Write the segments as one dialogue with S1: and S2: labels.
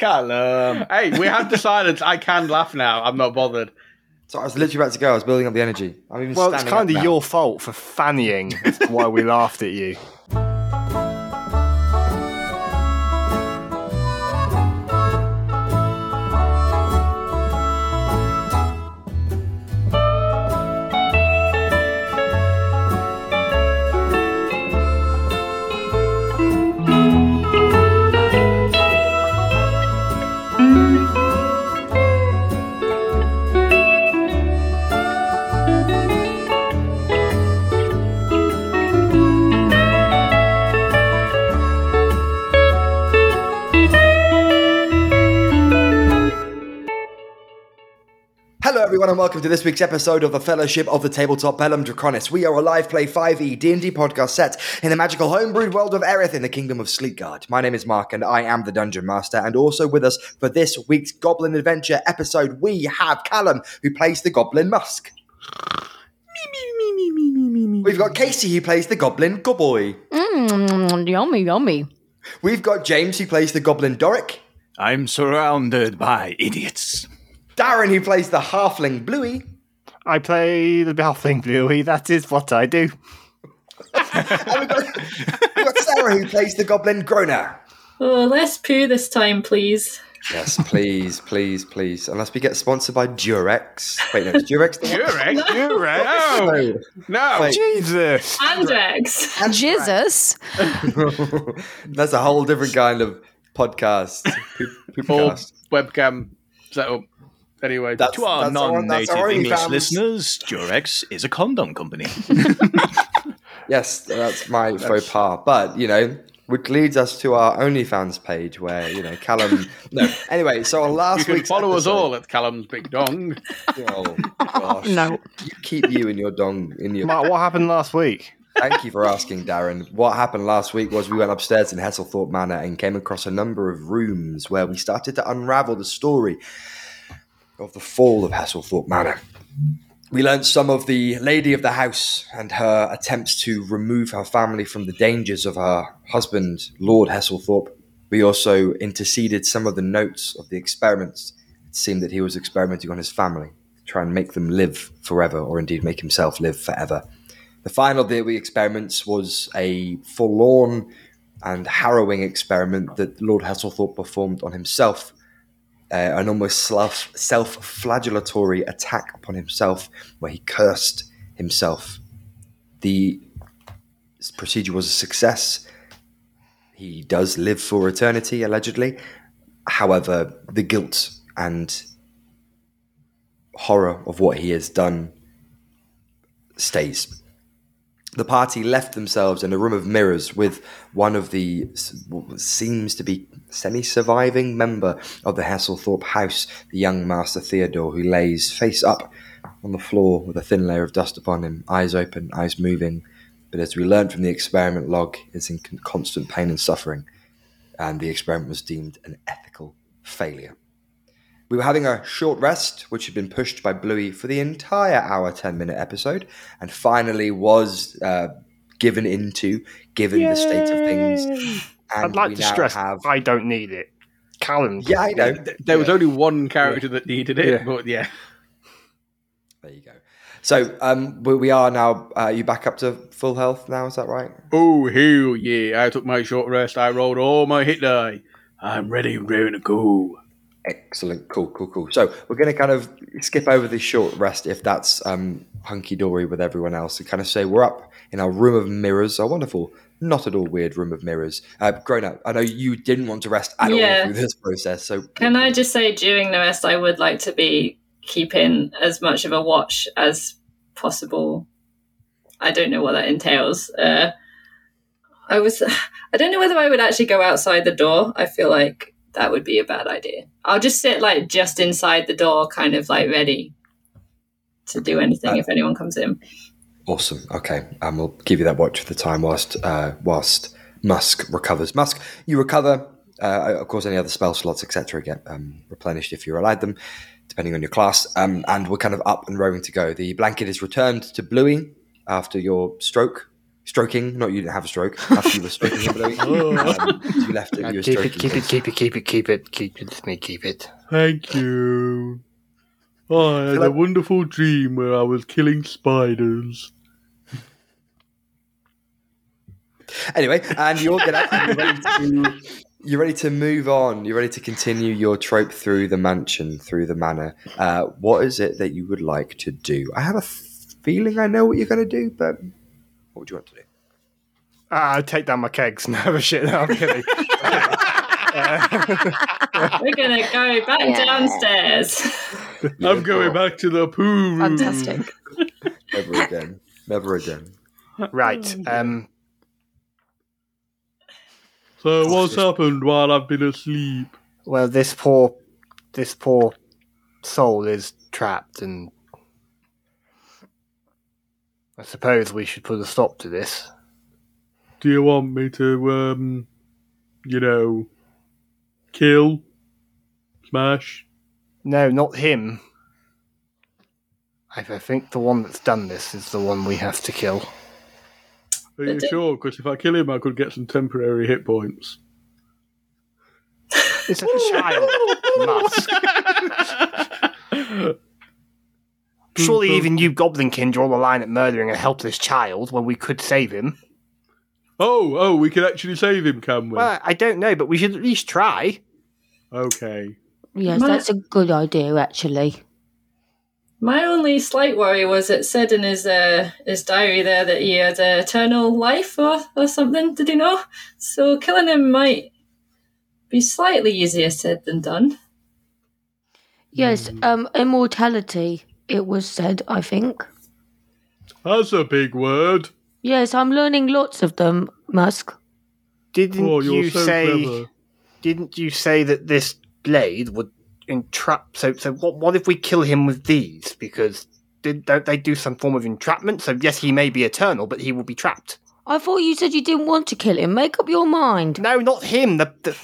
S1: Callum. Hey, we have decided I can laugh now. I'm not bothered.
S2: So I was literally about to go. I was building up the energy. I'm even
S3: Well, it's
S2: standing up
S3: kind of
S2: now.
S3: your fault for fannying as why we laughed at you.
S2: Welcome to this week's episode of the Fellowship of the Tabletop Bellum Draconis. We are a live play 5e D&D podcast set in the magical homebrewed world of Erith in the kingdom of Sleekguard. My name is Mark, and I am the Dungeon Master. And also with us for this week's Goblin Adventure episode, we have Callum, who plays the Goblin Musk. We've got Casey, who plays the Goblin Goboy.
S4: Mm, yummy, yummy.
S2: We've got James, who plays the Goblin Doric.
S5: I'm surrounded by idiots.
S2: Darren, who plays the Halfling Bluey.
S3: I play the Halfling Bluey. That is what I do.
S2: And we've got, we've got Sarah, who plays the Goblin Groner.
S6: Oh, less poo this time, please.
S2: Yes, please, please, please. Unless we get sponsored by Durex. Wait, no, is Durex the one?
S1: Durex?
S3: Durex?
S1: No. No.
S2: Wait.
S3: Jesus.
S6: Andrex.
S2: And
S4: Jesus.
S2: That's a whole different kind of podcast. Poop-
S1: Full webcam setup. Anyway,
S2: That's-
S5: To our non-native
S2: that's our
S5: English
S2: OnlyFans.
S5: listeners, Durex is a condom company.
S2: Yes, that's my faux pas. But, you know, which leads us to our OnlyFans page where, you know, Callum. No. Anyway, so on last
S1: you can
S2: week's.
S1: follow us all at Callum's Big Dong.
S2: Oh, gosh.
S4: No.
S2: You keep you and your dong in your.
S3: Mark, what happened last week?
S2: Thank you for asking, Darren. What happened last week was we went upstairs in Hesselthorpe Manor and came across a number of rooms where we started to unravel the story of the fall of Hesselthorpe Manor. We learned some of the lady of the house and her attempts to remove her family from the dangers of her husband, Lord Hesselthorpe. We also interceded some of the notes of the experiments. It seemed that he was experimenting on his family, to try and make them live forever, or indeed make himself live forever. The final of the experiments was a forlorn and harrowing experiment that Lord Hasselthorpe performed on himself, uh, an almost self self-flagellatory attack upon himself, where he cursed himself. The procedure was a success. He does live for eternity, allegedly. However, the guilt and horror of what he has done stays the party left themselves in a room of mirrors with one of the what seems to be semi-surviving member of the Hasselthorpe house, the young Master Theodore, who lays face up on the floor with a thin layer of dust upon him, eyes open, eyes moving. But as we learned from the experiment log, is in constant pain and suffering, and the experiment was deemed an ethical failure. We were having a short rest, which had been pushed by Bluey for the entire hour, 10 minute episode, and finally was uh, given into, given the state of things. And
S3: I'd like to stress
S2: have.
S3: I don't need it. Callum.
S2: Yeah, I know.
S1: There was only one character that needed it,
S3: Yeah.
S1: but yeah.
S2: There you go. So um, we, we are now. Uh, you back up to full health now? Is that right?
S1: Oh, hell yeah. I took my short rest. I rolled all my hit die. I'm ready and ready to go.
S2: Excellent. Cool, cool, cool. So we're going to kind of skip over this short rest if that's um, hunky dory with everyone else and kind of say we're up in our room of mirrors, our wonderful, not at all weird room of mirrors. Uh, grown up, I know you didn't want to rest at all through this process. So
S6: Can I just say, during the rest, I would like to be keeping as much of a watch as possible. I don't know what that entails. Uh, I was, I don't know whether I would actually go outside the door. I feel like that would be a bad idea. I'll just sit like just inside the door, kind of like ready to do anything if anyone comes in.
S2: Awesome. Okay, and we'll give you that watch for the time whilst uh, whilst Musk recovers. Musk, you recover. Uh, of course, any other spell slots, etc., get um, replenished if you're allowed them, depending on your class. Um, and we're kind of up and raring to go. The blanket is returned to Bluey after your stroke. Stroking. Not you didn't have a stroke. After you were stroking him, Bluey. Um, you left it. You were
S3: keep
S2: stroking
S3: it, keep it, keep it, keep it, keep it, keep it. Let me keep it.
S7: Thank you. Oh, I had
S2: Hello.
S7: a wonderful dream where I was killing spiders.
S2: Anyway, and you're gonna you're ready to you're ready to move on. You're ready to continue your trope through the mansion, through the manor. Uh, what is it that you would like to do? I have a f- feeling I know what you're going to do, but what would you want to do?
S3: Ah, I'll take down my kegs. No, shit, no, I'm kidding.
S6: We're gonna go back
S4: Yeah.
S6: downstairs.
S7: I'm going back to the poo room.
S4: Fantastic.
S2: Never again. Never again.
S3: right. Um,
S7: So what's happened while I've been asleep?
S3: well, this poor, this poor soul is trapped, and I suppose we should put a stop to this.
S7: Do you want me to, um, you know, kill, smash?
S3: No, not him. I I think the one that's done this is the one we have to kill.
S7: Are you sure? Because if I kill him, I could get some temporary hit points.
S3: It's a child, Musk. Surely even you Goblinkin draw the line at murdering a helpless child when we could save him.
S7: Oh, oh, we could actually save him, can we?
S3: Well, I don't know, but we should at least try.
S7: Okay.
S4: Yes,
S6: My-
S4: that's a good idea, actually.
S6: My only slight worry was it said in his uh, his diary there that he had uh, eternal life or, or something. Did he know? So killing him might be slightly easier said than done.
S4: Yes, um, immortality, it was said, I think.
S7: That's a big word.
S4: Yes, I'm learning lots of them, Musk.
S3: Didn't
S7: Oh, you're so
S3: say?
S7: clever.
S3: Didn't you say that this blade would entrap? So, so what? What if we kill him with these? Because did, don't they do some form of entrapment? So yes, he may be eternal, but he will be trapped.
S4: I thought you said you didn't want to kill him. Make up your mind.
S3: No, not him. The the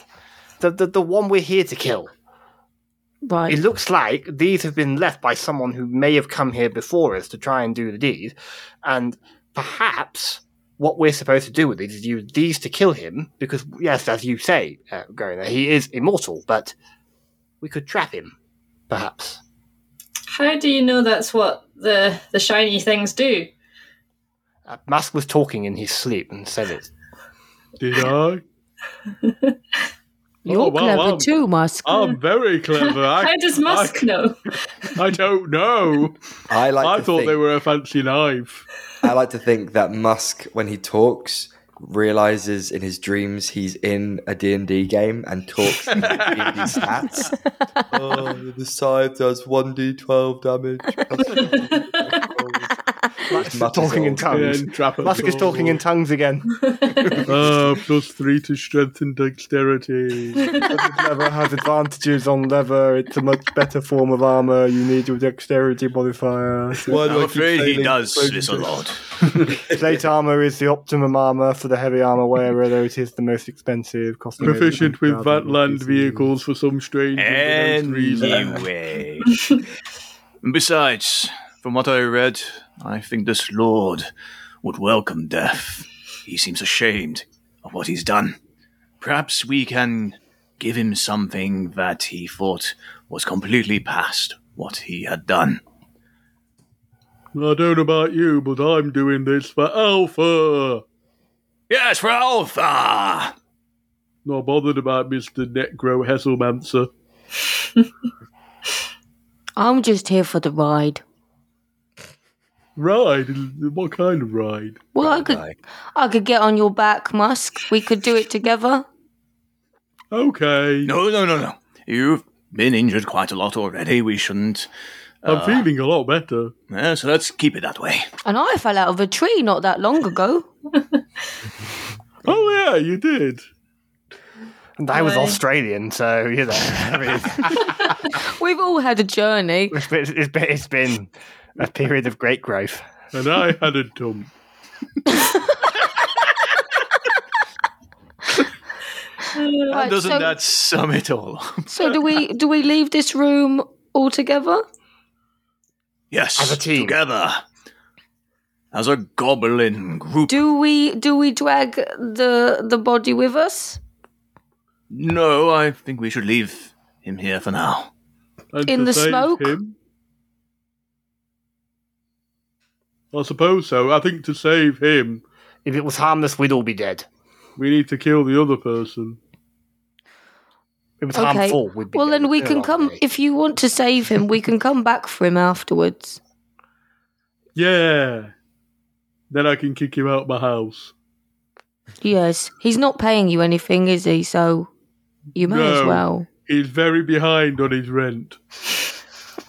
S3: the, the, the one we're here to kill.
S4: Right.
S3: It looks like these have been left by someone who may have come here before us to try and do the deed, and perhaps what we're supposed to do with these is use these to kill him because, yes, as you say, uh, Garina, he is immortal, but we could trap him, perhaps.
S6: How do you know that's what the the shiny things do?
S3: Uh, Musk was talking in his sleep and said it.
S7: Did I?
S4: Oh, You're
S7: Oh, wow,
S4: clever
S7: wow.
S4: too, Musk.
S7: I'm very clever. I,
S6: How does Musk know?
S7: I, I don't know.
S2: I like
S7: I
S2: to
S7: thought
S2: think,
S7: they were a fancy knife.
S2: I like to think that Musk, when he talks, realizes in his dreams he's in a D&D game and talks in D&D stats. oh, the scythe does 1d12 damage.
S3: Musk is talking in tongues.
S7: And trap
S3: Musk is talking in tongues again.
S7: Uh, plus three to strengthen dexterity.
S3: leather has advantages on leather. It's a much better form of armor. You need your dexterity modifier.
S2: Why do
S5: I'm afraid he does
S2: focus?
S5: this a lot.
S3: Plate armor is the optimum armor for the heavy armor wearer, though it is the most expensive. costing
S7: Proficient with
S3: 800,000
S7: Vatland vehicles for some strange unbeknownst reason.
S5: Anyway. Besides, from what I read, I think this lord would welcome death. He seems ashamed of what he's done. Perhaps we can give him something that he thought was completely past what he had done.
S7: I don't know about you, but I'm doing this for Alpha.
S5: Yes, for Alpha!
S7: Not bothered about Mr. Necro Hesselmancer.
S4: I'm just here for the ride.
S7: Ride? What kind of ride?
S4: Well, I could,
S2: Bye.
S4: I could get on your back, Musk. We could do it together.
S7: Okay.
S5: No, no, no, no. You've been injured quite a lot already. We shouldn't.
S7: I'm uh, feeling a lot better.
S5: Yeah, so let's keep it that way.
S4: And I fell out of a tree not that long ago.
S7: Oh, yeah, you did.
S3: And I was Australian, so you know, I mean,
S4: We've all had a journey.
S3: it's been, it's been it's been a period of great growth.
S7: And I had a dump.
S4: Uh, right,
S5: Doesn't
S4: so,
S5: that sum it all up?
S4: so do we? Do we leave this room all together?
S5: Yes,
S3: As a team.
S5: together. as a goblin group.
S4: Do we do we drag the the body with us
S5: No, I think we should leave him here for now.
S1: And
S4: In
S1: to
S4: the
S1: save
S4: smoke?
S1: Him, I suppose so. I think to save him,
S3: If it was harmless, we'd all be dead.
S1: we need to kill the other person.
S3: If it was
S4: Okay.
S3: harmful, we'd be
S4: well
S3: dead.
S4: then we can
S3: not
S4: come
S3: really.
S4: if you want to save him we can come back for him afterwards
S1: Yeah. Then I can kick him out my house.
S4: yes he's not paying you anything is he so you may as well
S1: He's very behind on his rent.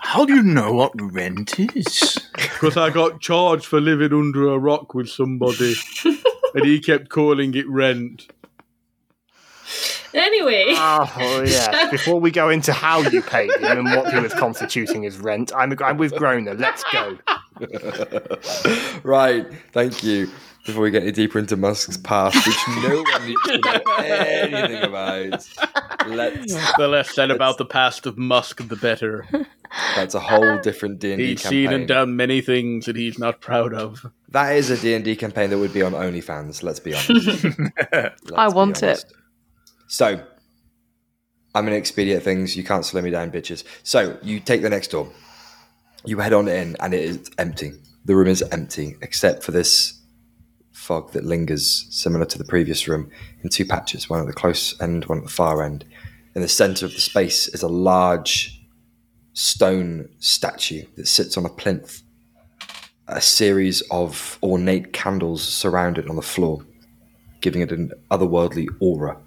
S5: How do you know what rent is?
S1: Because I got charged for living under a rock with somebody. and he kept calling it rent.
S6: Anyway,
S3: Oh, yeah. Before we go into how you paid him and what he was constituting as rent, I'm, I'm with Groner. Let's go.
S2: right, thank you. Before we get any deeper into Musk's past, which no one needs to know anything about, let's.
S1: The less said about the past of Musk, the better.
S2: That's a whole uh, different D and D
S1: He's seen and done many things that he's not proud of.
S2: That is a D and D campaign that would be on OnlyFans. Let's be honest. Let's
S4: I
S2: be
S4: want it.
S2: So, I'm going to expedite things. You can't slow me down, bitches. So, you take the next door. You head on in, and it is empty. The room is empty, except for this fog that lingers, similar to the previous room, in two patches one at the close end, one at the far end. In the center of the space is a large stone statue that sits on a plinth. A series of ornate candles surround it on the floor, giving it an otherworldly aura.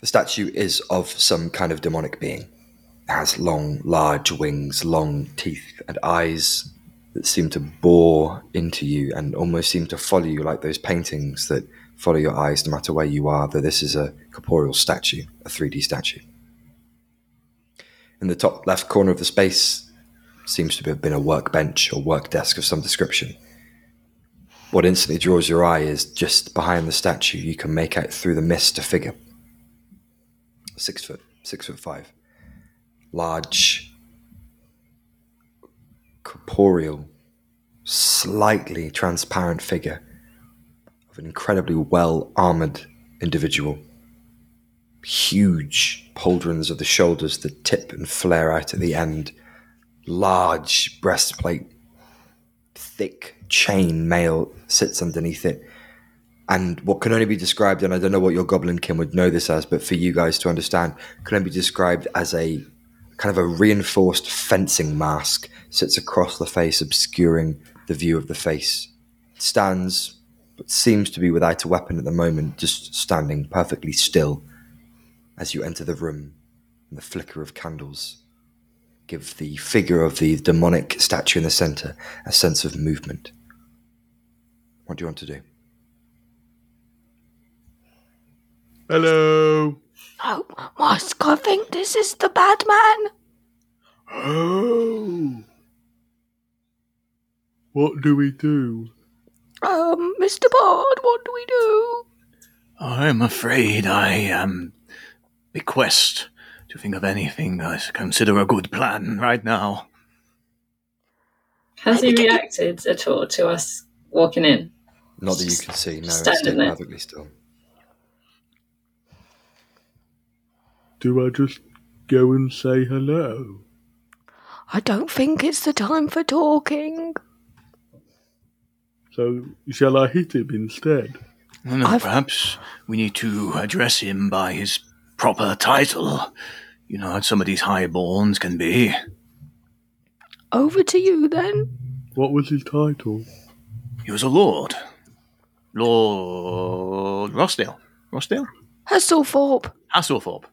S2: The statue is of some kind of demonic being. It has long, large wings, long teeth, and eyes that seem to bore into you and almost seem to follow you like those paintings that follow your eyes no matter where you are, that this is a corporeal statue, a 3D statue. In the top left corner of the space seems to have been a workbench or work desk of some description. What instantly draws your eye is just behind the statue, you can make out through the mist a figure. Six foot, six foot five. Large, corporeal, slightly transparent figure of an incredibly well armored individual. Huge pauldrons of the shoulders that tip and flare out at the end. Large breastplate, thick chain mail sits underneath it. And what can only be described, and I don't know what your goblin kin would know this as, but for you guys to understand, can only be described as a kind of a reinforced fencing mask sits across the face, obscuring the view of the face. It stands, but seems to be without a weapon at the moment, just standing perfectly still as you enter the room. And the flicker of candles give the figure of the demonic statue in the center a sense of movement. What do you want to do?
S1: Hello.
S4: Oh musk i think this is the bad man
S1: Oh. What do we do?
S4: um mr bard what do we do
S5: I'm afraid I um bequest to think of anything I consider a good plan right now.
S6: has he reacted at all to us walking in?
S2: Not that you can see, no, it's
S6: Standing
S2: stayed
S6: there.
S2: perfectly still.
S1: Do I just go and say hello?
S4: i don't think it's the time for talking
S1: So shall I hit him instead?
S5: No, no,
S4: I've-
S5: perhaps we need to address him by his proper title. You know how some of these highborns can be.
S4: over to you then
S1: What was his title?
S5: He was a lord. Lord Rossdale. Rossdale?
S4: hasselthorpe
S5: Hasselthorpe.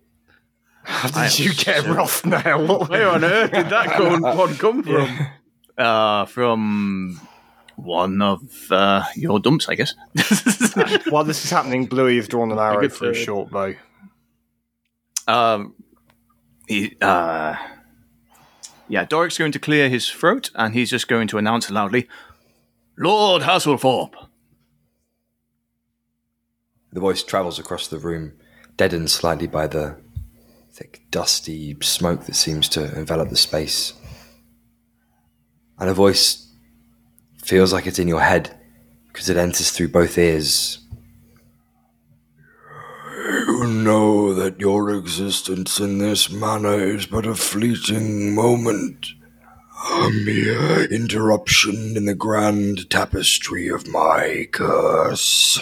S3: How did
S5: I
S3: you get
S5: so-
S3: Roth now? What
S1: Where on earth did that go one come from?
S5: Uh, from one of uh, your dumps, I guess.
S3: While this is happening, Bluey has drawn an arrow for a short bow.
S5: um, he, uh, yeah, Doric's going to clear his throat, and he's just going to announce loudly, Lord Hasselthorpe.
S2: The voice travels across the room, deadened slightly by the thick, dusty smoke that seems to envelop the space. And a voice feels like it's in your head because it enters through both ears. You know that your existence in this manner is but a fleeting moment, a mere interruption in the grand tapestry of my curse.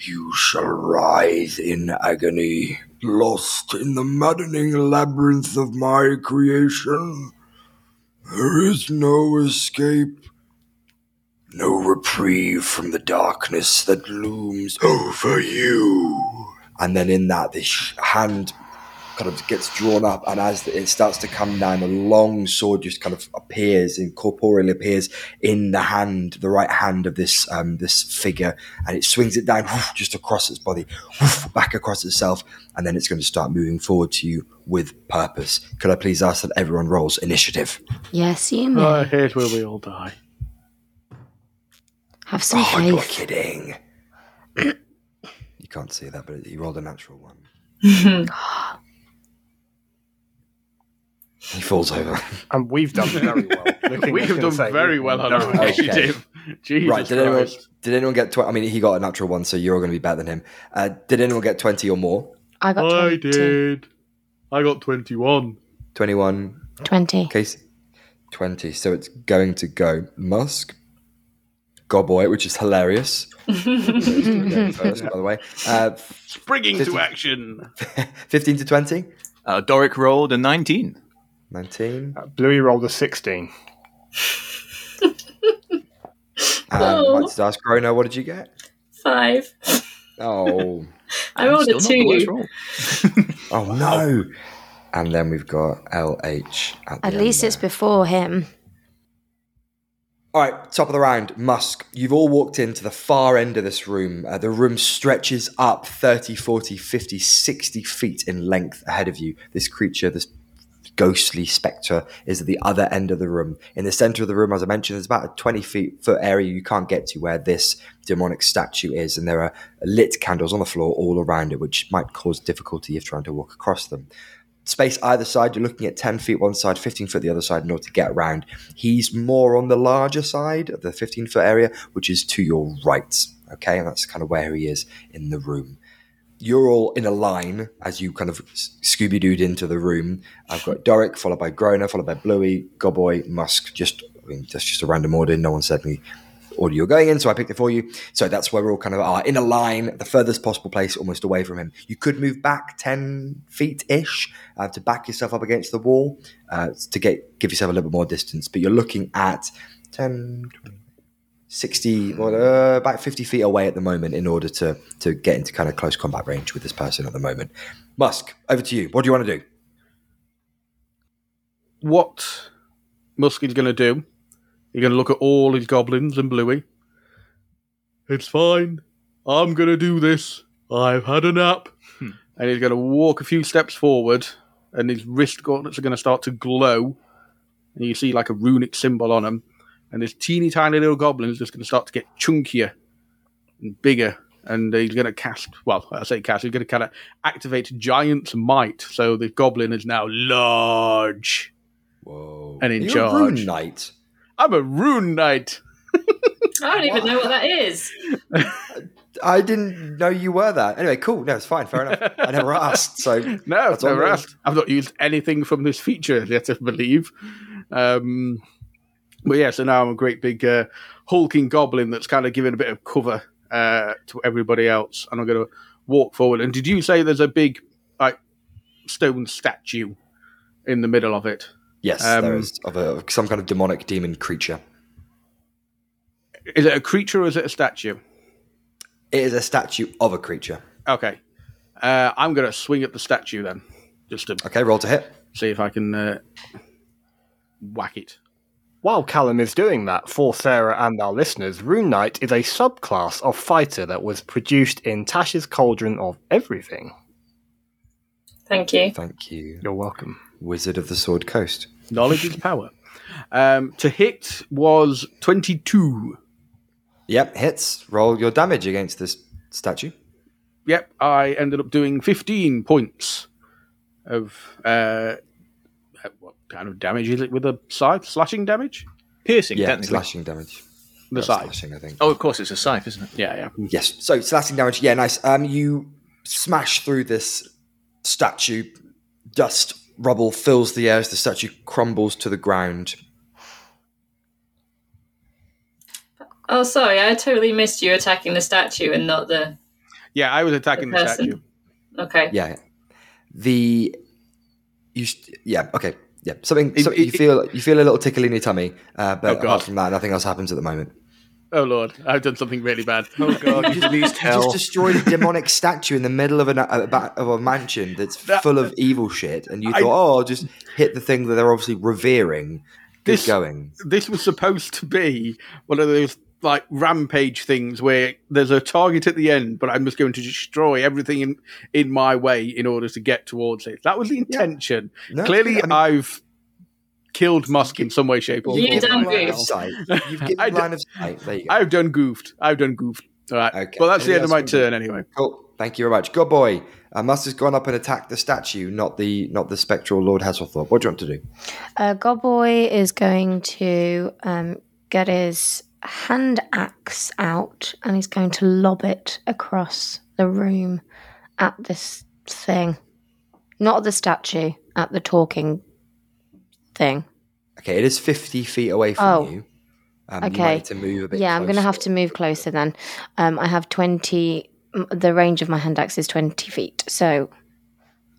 S2: You shall writhe in agony, lost in the maddening labyrinth of my creation. There is no escape, no reprieve from the darkness that looms over you. And then in that, this hand kind of gets drawn up, and as it starts to come down, a long sword just kind of appears, incorporeally appears in the hand, the right hand of this um, this figure, and it swings it down whoosh, just across its body, whoosh, back across itself, and then it's going to start moving forward to you with purpose. Could I please ask that everyone rolls initiative?
S4: Yes, you may.
S1: Oh, here's where we all die.
S4: Have some
S2: Oh, you're kidding. you can't see that, but you rolled a natural one. He falls over.
S3: And we've done very well.
S1: we have done
S3: say
S1: very well on our
S3: very
S2: Okay.
S1: initiative. Jesus
S2: right, did anyone, did anyone get 20? I mean, he got a natural one, so you're all going to be better than him. Uh, did anyone get 20 or more?
S4: I got
S1: I did. I got 21.
S2: 21,
S4: 20.
S2: case 20. So it's going to go Musk, Godboy, which is hilarious. First, by the way. Uh,
S1: Springing
S2: Fifty-
S1: to action.
S2: 15 to 20?
S5: Uh, Doric rolled a 19.
S2: 19.
S3: Uh, Bluey rolled a 16.
S2: And
S6: Oh.
S2: Mike just asked Grono, what did you get?
S6: Five.
S2: Oh,
S6: I rolled a
S5: Still not the worst
S6: two.
S2: oh no. And then we've got LH at the
S4: At
S2: end
S4: least it's before him.
S2: All right, top of the round, Musk. You've all walked into the far end of this room. Uh, the room stretches up 30, 40, 50, 60 feet in length ahead of you. This creature, this ghostly spectre, is at the other end of the room. In the center of the room, as I mentioned, there's about a 20 feet foot area you can't get to where this demonic statue is. And there are lit candles on the floor all around it, which might cause difficulty if trying to walk across them space either side. You're looking at 10 feet one side, 15 foot the other side in order to get around. He's more on the larger side of the 15 foot area, which is to your right. Okay, and that's kind of where he is in the room. You're all in a line as you kind of Scooby Dooed into the room. I've got Doric, followed by Groner, followed by Bluey, Goboy, Musk. Just, I mean, that's just a random order. No one said me order you're going in, so I picked it for you. So that's where we all kind of are in a line, the furthest possible place, almost away from him. You could move back ten feet ish uh, to back yourself up against the wall uh, to get give yourself a little bit more distance. But you're looking at 10, 20, 60, well, uh, about 50 feet away at the moment in order to to get into kind of close combat range with this person at the moment. Musk, over to you. What do you want to do?
S1: What musk is going to do, you're going to look at all his goblins and Bluey. It's fine. I'm going to do this. I've had a nap. And he's going to walk a few steps forward, and his wrist gauntlets are going to start to glow. And you see like a runic symbol on them. And this teeny tiny little goblin is just going to start to get chunkier and bigger. And he's going to cast, well, I say cast, he's going to kind of activate Giant's Might. So the goblin is now large.
S2: Whoa.
S1: And in
S2: You're a
S1: charge.
S2: rune knight.
S1: I'm a rune knight.
S6: I don't even know what that is.
S2: I didn't know you were that. Anyway, cool. No, it's fine. Fair enough. I never asked. So
S1: No,
S2: That's on
S1: never asked. I've not used anything from this feature yet, I believe. Um, but yeah, so now I'm a great big uh, hulking goblin that's kind of giving a bit of cover uh, to everybody else, and I'm going to walk forward. And did you say there's a big like stone statue in the middle of it?
S2: yes,
S1: Um,
S2: there is of, a, some kind of demonic demon creature.
S1: Is it a creature or is it a statue?
S2: It is a statue of a creature.
S1: Okay, uh, I'm going to swing at the statue then, just to
S2: Okay, roll to hit.
S1: see if I can uh, whack it.
S3: While Callum is doing that, for Sarah and our listeners, Rune Knight is a subclass of fighter that was produced in Tasha's Cauldron of Everything.
S6: Thank you.
S2: Thank you,
S3: You're welcome.
S2: Wizard of the Sword Coast.
S1: Knowledge is power. Um, to hit was 22.
S2: Yep, hits. Roll your damage against this statue.
S1: Yep, I ended up doing 15 points of. Uh, what kind of damage is it with a scythe? Slashing damage?
S5: Piercing,
S2: Yeah, slashing damage.
S1: The
S2: That's
S1: side.
S2: slashing, I think.
S5: Oh, of course, it's a scythe, isn't it?
S1: Yeah, yeah.
S2: Yes. So slashing damage. Yeah, nice. Um, you smash through this statue. Dust, rubble fills the air as the statue crumbles to the ground.
S6: Oh, sorry, I totally missed you attacking the statue and not the.
S1: Yeah, I was attacking
S6: The
S1: the, statue.
S6: Okay.
S2: Yeah. The you. st- Yeah. Okay. Yeah. Something.
S1: It-
S2: so you
S1: it-
S2: feel you feel a little tickle in your tummy, uh, but
S1: Oh,
S2: apart from that, nothing else happens at the moment.
S1: Oh lord, I've done something really bad.
S5: Oh god, you please
S2: You
S5: tell.
S2: just destroyed a demonic statue in the middle of, an, a, of a mansion that's
S1: That-
S2: full of evil shit, and you
S1: I-
S2: thought, "Oh, I'll just hit the thing that they're obviously revering." Good
S1: This-
S2: going.
S1: this was supposed to be one of those like rampage things where there's a target at the end, but I'm just going to destroy everything in in my way in order to get towards it. That was the intention.
S2: No,
S1: Clearly,
S2: I mean-
S1: I've killed Musk in some way, shape, or
S6: You
S1: form.
S6: done goofed.
S2: You've given
S1: I d-
S2: line of sight. There you go.
S1: I've done goofed. I've done goofed. All right,
S2: Okay.
S1: well that's the end of my
S2: else you wanna
S1: turn anyway.
S2: Cool. Thank you very much. Good boy. Uh, Musk has gone up and attacked the statue, not the not the spectral Lord Hasselthorpe. What do you want to do?
S4: Uh, Godboy is going to um, get his hand axe out and he's going to lob it across the room at this thing. Not the statue, at the talking thing.
S2: Okay, it is fifty feet away from
S4: Oh.
S2: you. Um,
S4: Okay.
S2: need to move a bit.
S4: Yeah, I'm going to have to move closer then. Um, I have 20, m- the range of my hand axe is 20 feet. So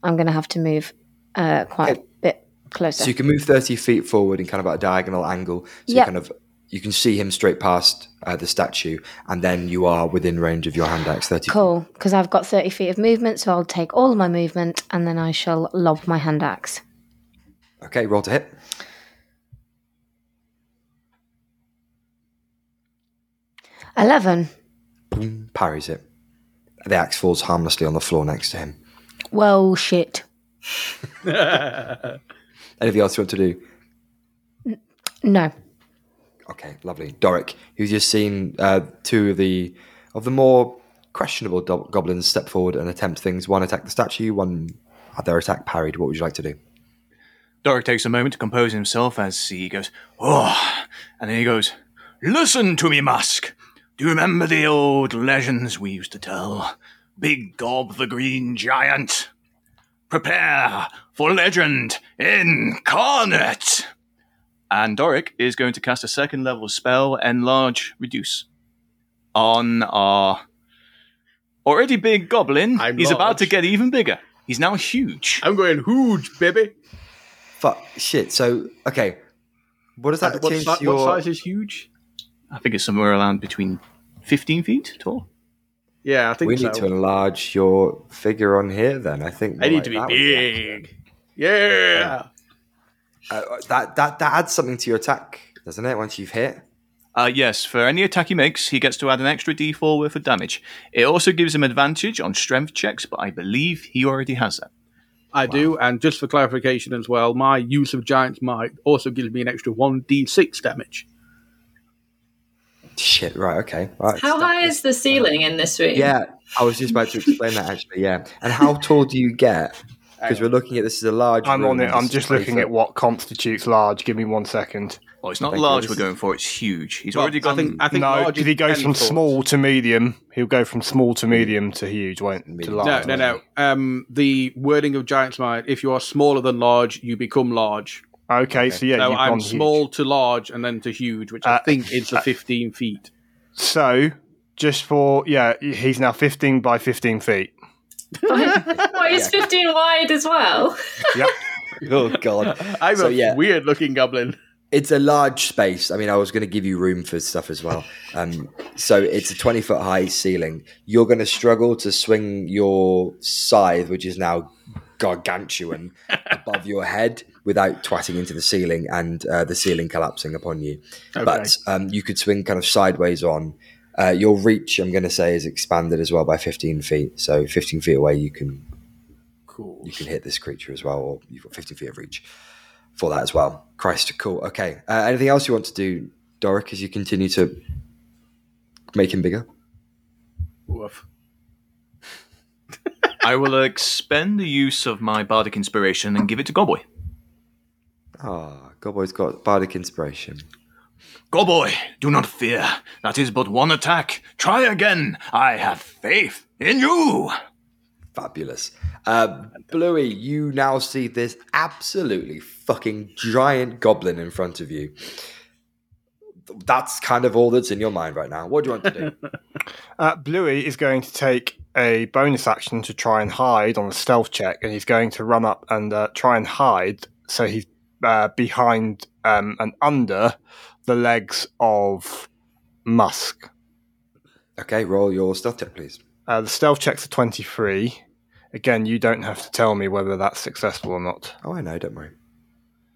S4: I'm going to have to move uh, quite
S2: Okay.
S4: a bit closer.
S2: So you can move thirty feet forward in kind of a diagonal angle. So you kind of you can see him straight past uh, the statue, and then you are within range of your hand axe. Thirty.
S4: Cool, because I've got 30 feet of movement, so I'll take all of my movement and then I shall lob my hand axe.
S2: Okay, roll to hit.
S4: Eleven.
S2: Boom, parries it. The axe falls harmlessly on the floor next to him.
S4: Well, shit.
S2: Anything else you want to do?
S4: No.
S2: Okay, lovely. Doric, who's just seen uh, two of the of the more questionable do- goblins step forward and attempt things. One attack the statue, one had their attack parried. What would you like to do?
S5: Doric takes a moment to compose himself as he goes, Oh, and then he goes, Listen to me, Musk. Do you remember the old legends we used to tell? Big Gob the Green Giant. Prepare for legend incarnate. And Doric is going to cast a second level spell, Enlarge Reduce, on our already big goblin.
S1: I'm
S5: He's about to get even bigger. He's now huge.
S1: I'm going huge, baby.
S2: Fuck shit. So okay, what does that
S1: What,
S2: change
S1: si-
S2: to your?
S1: what size is huge?
S5: I think it's somewhere around between 15 feet tall.
S1: Yeah, I think
S2: we
S1: so.
S2: need to enlarge your figure on here. Then I think
S1: I need
S2: like
S1: to be
S2: that would
S1: big. Yeah.
S2: Uh, that that that adds something to your attack, doesn't it? Once you've hit.
S5: Uh, yes, for any attack he makes, he gets to add an extra d4 worth of damage. It also gives him advantage on strength checks, but I believe he already has that.
S1: I do, and just for clarification as well, my use of Giant's Might also gives me an extra 1d6 damage.
S2: Shit. Right. Okay. Right.
S6: How high is the ceiling in this room?
S2: Yeah, I was just about to explain that actually. Yeah, and how tall do you get? Because we're looking at this as a large.
S3: I'm
S2: room
S3: on it. I'm just looking at what constitutes large. Give me one second.
S5: Oh, it's not
S2: Thank
S5: large
S2: This
S5: we're going for, it's huge. He's
S1: Well,
S5: already
S1: I think, I think
S3: no,
S1: large
S3: because
S1: is
S3: he goes from
S1: foot.
S3: small to medium. He'll go from small to medium to huge. Won't to large.
S1: No, no, no. Um, the wording of Giant's Might: if you are smaller than large, you become large.
S3: Okay, so yeah,
S1: so
S3: you've
S1: I'm
S3: gone huge.
S1: small to large, and then to huge, which I
S3: Uh,
S1: think is the 15 feet.
S3: So just for yeah, he's now 15 by 15 feet.
S6: What, is 15 wide as well?
S3: Yep.
S2: Oh god.
S1: I'm
S2: So,
S1: a
S2: yeah.
S1: weird-looking goblin.
S2: It's a large space. I mean, I was going to give you room for stuff as well. Um, so it's a 20 foot high ceiling. You're going to struggle to swing your scythe, which is now gargantuan, above your head without twatting into the ceiling and uh, the ceiling collapsing upon you. But um, you could swing kind of sideways on. Uh, your reach, I'm going to say, is expanded as well by 15 feet. So 15 feet away, you can
S1: Cool.
S2: you can hit this creature as well, or you've got 15 feet of reach for that as well. Christ, cool. Okay. Uh, anything else you want to do, Doric, as you continue to make him bigger?
S1: Woof.
S5: I will expend the use of my bardic inspiration and give it to Goboy.
S2: Ah, Godboy's got bardic inspiration.
S5: Go boy, do not fear. That is but one attack. Try again. I have faith in you.
S2: Fabulous. Uh, Bluey, you now see this absolutely fucking giant goblin in front of you. That's kind of all that's in your mind right now. What do you want to do?
S3: Uh, Bluey is going to take a bonus action to try and hide on a stealth check, and he's going to run up and uh, try and hide so he's uh, behind um, and under the legs of Musk.
S2: okay, roll your stealth check, please.
S3: Uh, the stealth check's a 23. Again, you don't have to tell me whether that's successful or not.
S2: Oh, I know. Don't worry.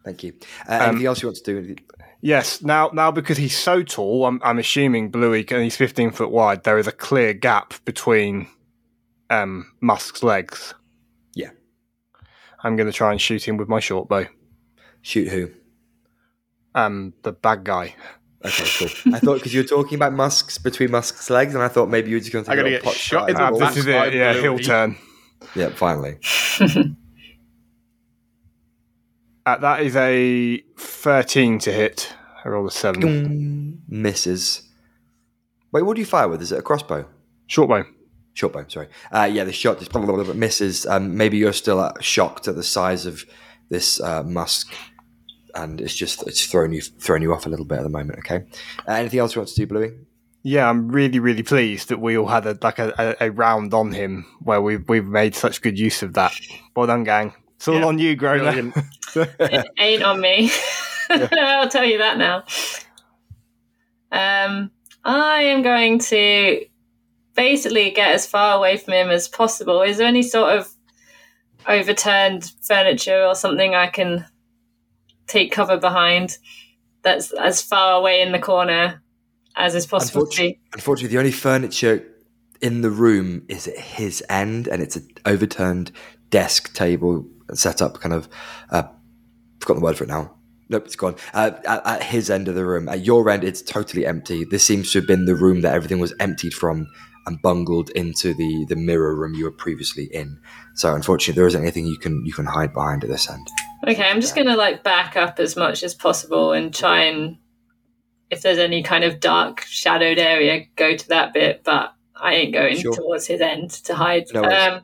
S2: Thank you. Uh,
S3: Um,
S2: anything else you want to do?
S3: Yes, now now because he's so tall, I'm, I'm assuming Bluey, and he's 15 foot wide, there is a clear gap between um, Musk's legs.
S2: Yeah.
S3: I'm going to try and shoot him with my short bow.
S2: Shoot who?
S3: Um, the bad guy.
S2: Okay, cool. I thought because you were talking about Musk's between Musk's legs, and I thought maybe you were just going to
S1: I'm
S2: take a
S1: gonna get
S2: pot
S1: shot
S2: shot.
S1: in the
S2: the
S1: back.
S3: this is it. Yeah,
S1: Bluey.
S3: he'll turn.
S2: Yeah, finally.
S3: Uh, that is a 13 to hit. I rolled a 7.
S2: Misses. Wait, what do you fire with? Is it a crossbow?
S3: Short bow.
S2: Short bow, sorry. Uh, yeah, the shot just misses. Um, maybe you're still uh, shocked at the size of this uh, musk, and it's just it's thrown you thrown you off a little bit at the moment. Okay. Uh, anything else you want to do, Bluey?
S3: Yeah, I'm really, really pleased that we all had a, like a, a, a round on him where we've, we've made such good use of that. Well done, gang. It's all
S1: Yeah,
S3: on you, Groner.
S1: Brilliant.
S6: it ain't on me. I'll tell you that now. Um, I am going to basically get as far away from him as possible. Is there any sort of overturned furniture or something I can take cover behind that's as far away in the corner as is possible to be?
S2: Unfortunately, the only furniture in the room is at his end, and it's an overturned desk table set up, kind of. Uh, forgotten the word for it now. Nope, it's gone. Uh, at, at his end of the room, at your end, it's totally empty. This seems to have been the room that everything was emptied from and bungled into the the mirror room you were previously in. So, unfortunately, there isn't anything you can you can hide behind at this end.
S6: Okay, I'm just going to like back up as much as possible and try and, if there's any kind of dark shadowed area, go to that bit. But I ain't going
S2: Sure.
S6: towards his end to hide.
S2: No
S6: um,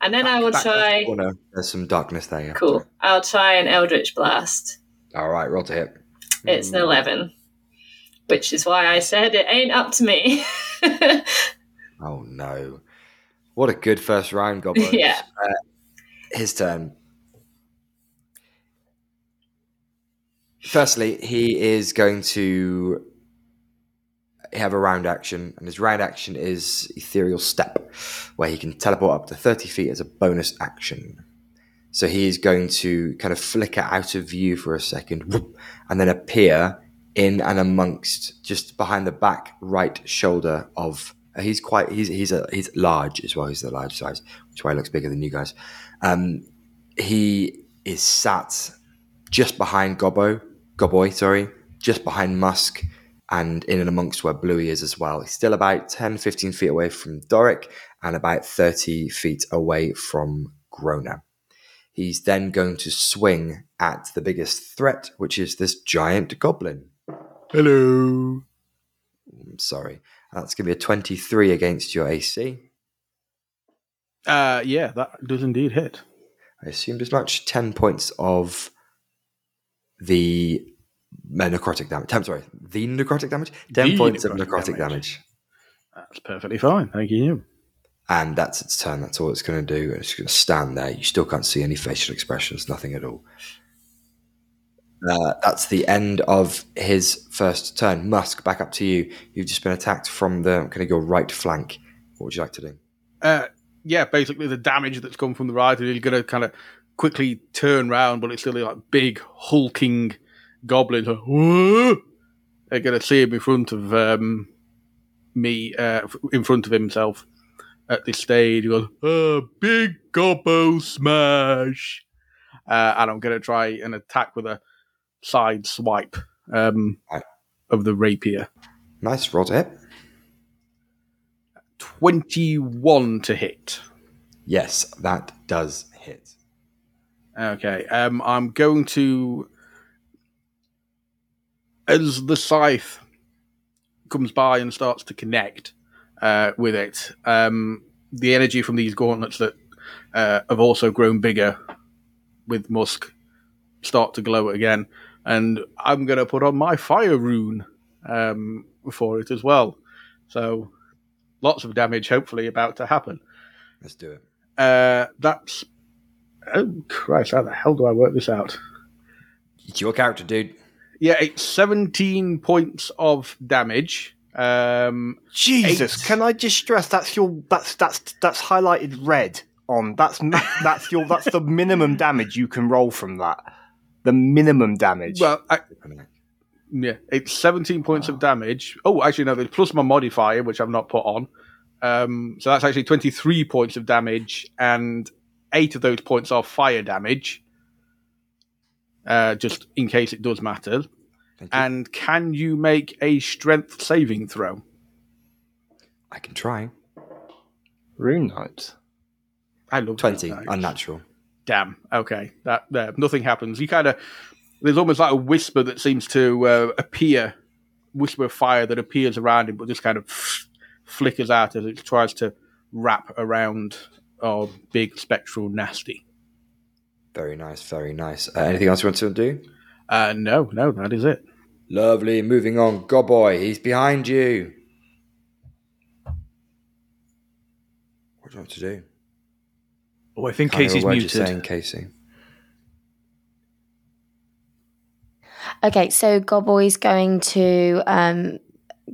S6: and then I will
S2: Back
S6: try.
S2: there's some darkness there. Yeah.
S6: Cool. I'll try an Eldritch Blast.
S2: All right, roll to hit.
S6: It's an 11, which is why I said it ain't up to me.
S2: Oh no! What a good first round, Goblins.
S6: Yeah.
S2: Uh, his turn. Firstly, he is going to have a round action, and his round action is Ethereal Step, where he can teleport up to 30 feet as a bonus action. So he is going to kind of flicker out of view for a second, whoop, and then appear in and amongst, just behind the back right shoulder of. He's quite. He's he's a he's large as well. He's the large size, which is why he looks bigger than you guys. Um, he is sat just behind Gobbo, Gobboy, sorry, just behind Musk, and in and amongst where Bluey is as well. He's still about 10, 15 feet away from Doric and about 30 feet away from Groner. He's then going to swing at the biggest threat, which is this giant goblin.
S1: Hello.
S2: I'm sorry. That's going to be a 23 against your AC.
S1: Uh, yeah, that does indeed hit.
S2: I assumed as much. 10 points of the uh, necrotic damage. I'm sorry, the necrotic damage? 10
S1: The
S2: points of
S1: necrotic
S2: necrotic
S1: damage.
S2: damage.
S1: That's perfectly fine. Thank you.
S2: And that's its turn. That's all it's going to do. It's going to stand there. You still can't see any facial expressions, nothing at all. Uh, that's the end of his first turn. Musk, back up to you. You've just been attacked from the kind of your right flank. What would you like to do?
S1: Uh, yeah, basically the damage that's come from the right, and he's going to kind of quickly turn round, but it's still like big hulking goblins. They're going to see him in front of um, me, uh, in front of himself at this stage. He goes, oh, big gobbo smash. Uh, and I'm going to try and attack with a side swipe um, of the rapier.
S2: Nice. rod hit.
S1: 21 to hit.
S2: Yes, that does hit.
S1: Okay. Um, I'm going to as the scythe comes by and starts to connect uh, with it, um, the energy from these gauntlets that uh, have also grown bigger with musk start to glow again. And I'm going to put on my fire rune um, for it as well. So lots of damage, hopefully, about to happen.
S2: Let's do it.
S1: Uh, that's. Oh, Christ, how the hell do I work this out?
S2: It's your character, dude.
S1: Yeah, it's 17 points of damage. Um,
S3: Jesus,
S1: Eight.
S3: can I just stress that's your that's that's that's highlighted red on that's that's your that's the minimum damage you can roll from that. The minimum damage.
S1: well, I, yeah, it's 17 points of damage. Oh, actually, no, there's plus my modifier, which I've not put on. Um, so that's actually 23 points of damage, and eight of those points are fire damage. Uh, just in case it does matter. And can you make a strength saving throw?
S2: I can try.
S3: Rune Knight.
S1: I love
S2: 20, unnatural.
S1: Damn. Okay. That there, nothing happens. You kind of there's almost like a whisper that seems to uh, appear, whisper of fire that appears around him, but just kind of flickers out as it tries to wrap around our big spectral nasty.
S2: Very nice, very nice. Uh, anything else you want to do?
S1: Uh, no, no, that is it.
S2: Lovely. Moving on. Goboy, he's behind you. What do you want to do?
S5: Oh, I think
S2: Can't
S5: Casey's
S2: word you're
S5: muted.
S2: saying, Casey.
S4: Okay, so Goboy's going to um,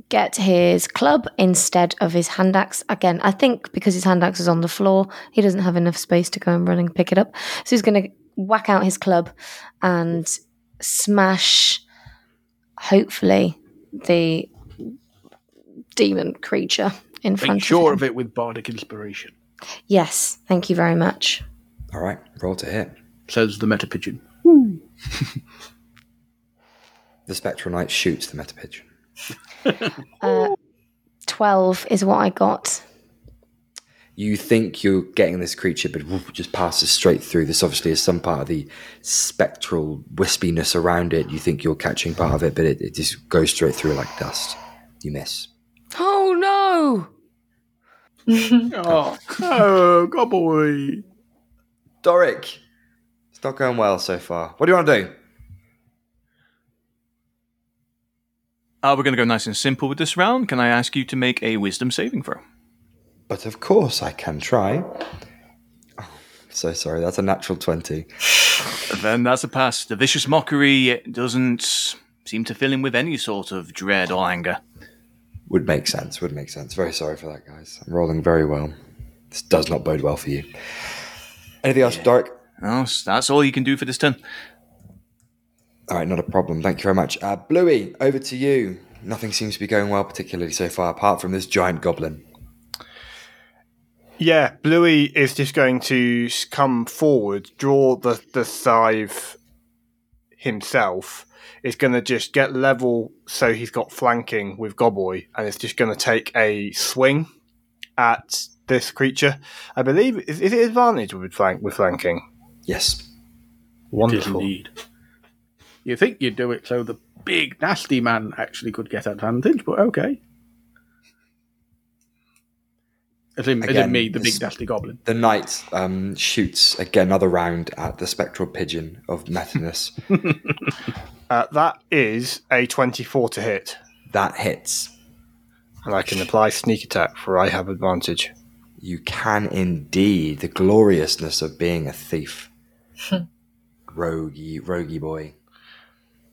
S4: get his club instead of his hand axe. Again, I think because his hand axe is on the floor, he doesn't have enough space to go and run and pick it up. So he's going to whack out his club and smash, hopefully, the demon creature in front
S1: Make sure
S4: of
S1: of it with bardic inspiration,
S4: Yes, thank you very much.
S2: All right, roll to hit.
S1: says the meta pigeon.
S2: The Spectral Knight shoots the Meta Pigeon.
S4: Uh, 12 is what I got.
S2: You think you're getting this creature, but whoop, just passes straight through. This obviously is some part of the spectral wispiness around it. You think you're catching part of it, but it, it just goes straight through like dust. You miss.
S4: Oh no!
S1: Oh, oh, God boy.
S2: Doric, it's not going well so far. What do you want to do?
S5: Uh, we're going to go nice and simple with this round. Can I ask you to make a wisdom saving throw?
S2: But of course, I can try. Oh, so sorry, that's a natural 20.
S5: Then that's a pass. The vicious mockery doesn't seem to fill him with any sort of dread or anger.
S2: Would make sense, would make sense. Very sorry for that, guys. I'm rolling very well. This does not bode well for you. Anything else, Doric?
S5: No, that's all you can do for this turn.
S2: All right, not a problem. Thank you very much. Uh, Bluey, over to you. Nothing seems to be going well, particularly so far, apart from this giant goblin.
S3: Yeah, Bluey is just going to come forward, draw the, the scythe himself. Is going to just get level so he's got flanking with Goboy, and it's just going to take a swing at this creature. I believe is, is it advantage with flank with flanking?
S2: Yes.
S3: Wonderful.
S1: indeed. You think you'd do it so the big nasty man actually could get advantage, but okay. As in, as in
S2: Again,
S1: me, the big goblin.
S2: The knight um, shoots again another round at the spectral pigeon of Metinus.
S3: Uh, that is a twenty-four to hit,
S2: that hits.
S3: and I can apply sneak attack for I have advantage.
S2: You can indeed. The gloriousness of being a thief. roguey, roguey boy.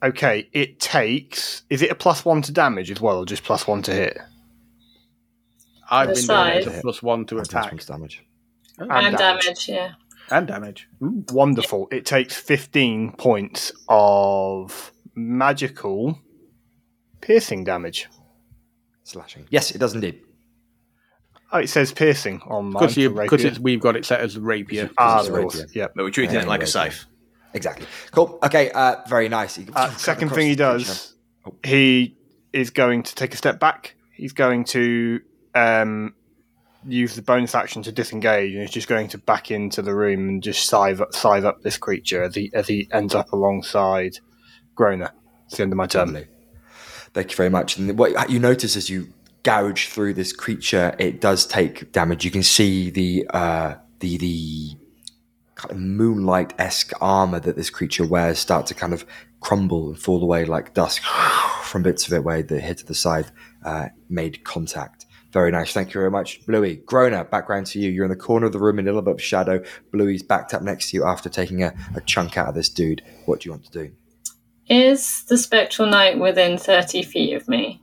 S3: Okay, it takes. Is it a plus one to damage as well, or just plus one to hit?
S1: I've
S6: The
S1: been doing it
S6: side.
S1: as plus one to
S2: That's
S1: attack
S2: one's damage.
S6: and damage. yeah.
S1: and damage. Ooh.
S3: Wonderful. It takes 15 points of magical piercing damage.
S2: Slashing. Yes, it does indeed.
S3: Oh, it says piercing on mine.
S1: Because
S3: for rapier.
S1: it's we've got it set as rapier.
S3: ah,
S2: it's
S3: of course.
S2: rapier.
S3: Yep.
S5: But we're treating it like a scythe.
S2: Exactly. Cool. Okay, uh, very nice.
S3: Uh, second thing he
S2: the creature.
S3: does, he is going to take a step back. He's going to um, use the bonus action to disengage, and he's just going to back into the room and just scythe up, scythe up this creature as he as he ends up alongside Groner. It's the end of my turn.
S2: Lovely. Thank you very much. And what you notice as you gouge through this creature, it does take damage. You can see the uh, the the kind of moonlight esque armor that this creature wears start to kind of crumble and fall away like dust from bits of it where the hit of the scythe uh, made contact. Very nice. Thank you very much. Bluey, Groner, background to you. You're in the corner of the room in a little bit of shadow. Bluey's backed up next to you after taking a, a chunk out of this dude. What do you want to do?
S6: Is the spectral knight within 30 feet of me?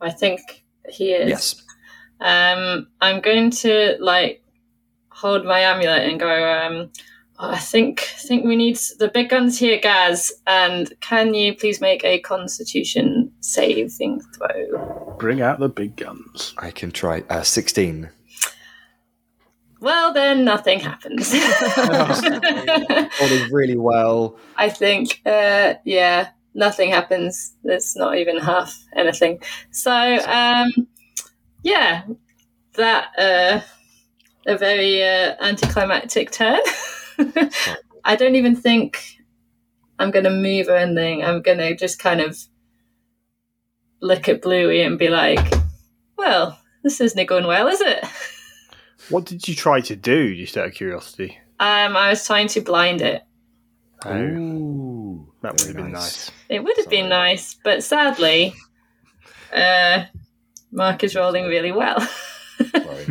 S6: I think he is.
S2: Yes.
S6: Um, I'm going to like hold my amulet and go. Um, "Oh, I think think we need the big guns here, Gaz. And can you please make a Constitution saving throw?
S1: Bring out the big guns.
S2: I can try. Uh, 16.
S6: Well, then nothing happens.
S2: Rolling really well.
S6: I think, uh, yeah, nothing happens. There's not even half anything. So, um, yeah, that uh, a very uh, anticlimactic turn. I don't even think I'm going to move or anything. I'm going to just kind of look at Bluey and be like, "Well, this isn't going well, is it?"
S3: What did you try to do, just out of curiosity?
S6: Um, I was trying to blind it.
S2: Ooh.
S3: That would have been nice.
S6: It would have been nice, but sadly, uh, Mark is rolling really well.
S2: Sorry.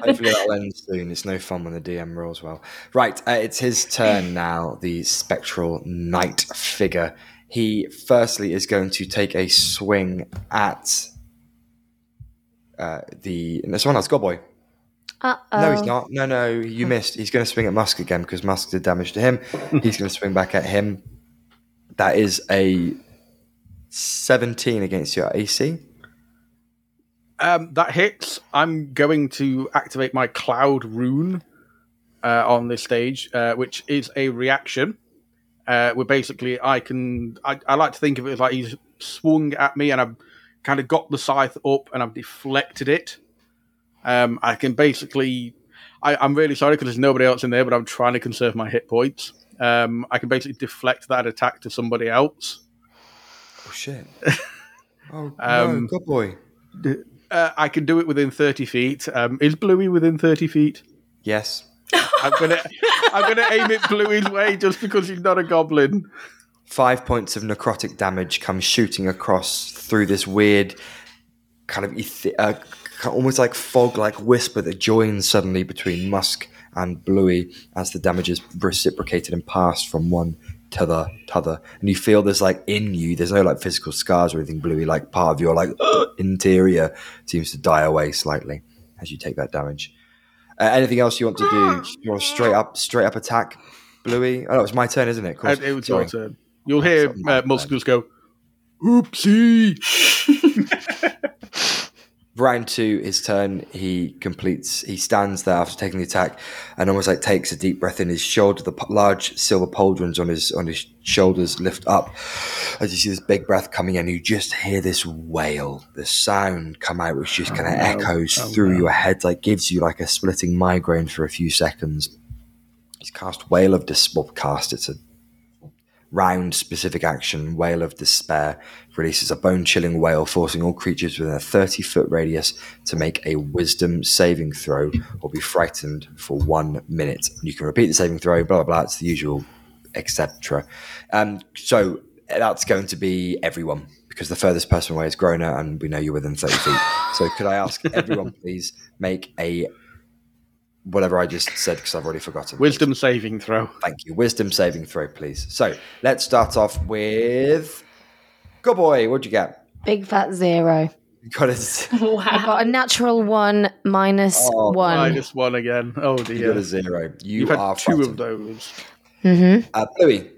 S2: Hopefully that'll end soon. It's no fun when the DM rolls well. Right, uh, it's his turn now, the spectral knight figure. He firstly is going to take a swing at uh, the. No, someone else, Godboy.
S4: Uh oh.
S2: No, he's not. No, no, you missed. He's going to swing at Musk again because Musk did damage to him. he's going to swing back at him. That is a 17 against your AC.
S1: Um, that hits. I'm going to activate my cloud rune uh, on this stage, uh, which is a reaction. Uh, where basically I can. I, I like to think of it as like he's swung at me and I've kind of got the scythe up and I've deflected it. Um, I can basically. I, I'm really sorry because there's nobody else in there, but I'm trying to conserve my hit points. Um, I can basically deflect that attack to somebody else.
S2: Oh, shit. Oh,
S1: Um,
S2: no, good boy.
S1: Uh, I can do it within 30 feet. Um, is Bluey within 30 feet?
S2: Yes.
S1: I'm gonna I'm gonna aim it Bluey's way just because he's not a goblin.
S2: Five points of necrotic damage comes shooting across through this weird kind of eth- uh, almost like fog like whisper that joins suddenly between Musk and Bluey as the damage is reciprocated and passed from one to the t'other. And you feel there's like in you, there's no like physical scars or anything, Bluey, like part of your like interior seems to die away slightly as you take that damage. Uh, anything else you want to do? You want straight up, straight up attack, Bluey? Oh, no, it's my turn, isn't it? Of
S1: it was
S2: Sorry.
S1: your turn. You'll hear uh,
S2: like
S1: Musk
S2: that.
S1: just go, "Oopsie!"
S2: Round two, his turn. He completes. He stands there after taking the attack, and almost like takes a deep breath in. His shoulder, the large silver pauldrons on his on his shoulders lift up as you see this big breath coming in. You just hear this wail, the sound come out, which just kind of oh, echoes oh, through your head, like gives you like a splitting migraine for a few seconds. He's cast Wail of Despair. Cast. It's a round specific action, Wail of Despair, releases a bone chilling wail, forcing all creatures within a 30 foot radius to make a wisdom saving throw or be frightened for one minute. You can repeat the saving throw, blah, blah, blah. It's the usual, etc. Um, so that's going to be everyone because the furthest person away is Groner and we know you're within 30 feet. So could I ask everyone, please, make a whatever I just said because I've already forgotten.
S1: Wisdom saving throw.
S2: Thank you. Wisdom saving throw, please. So let's start off with. Good boy. What'd you get?
S4: Big fat zero.
S2: You got it.
S4: I got a natural one minus
S2: Oh,
S4: one.
S1: Minus one again. Oh
S2: You
S1: dear.
S2: got a zero. You
S1: You've had
S2: are
S1: two
S2: frightened.
S1: of those.
S4: Mm-hmm.
S2: Uh, Bluey,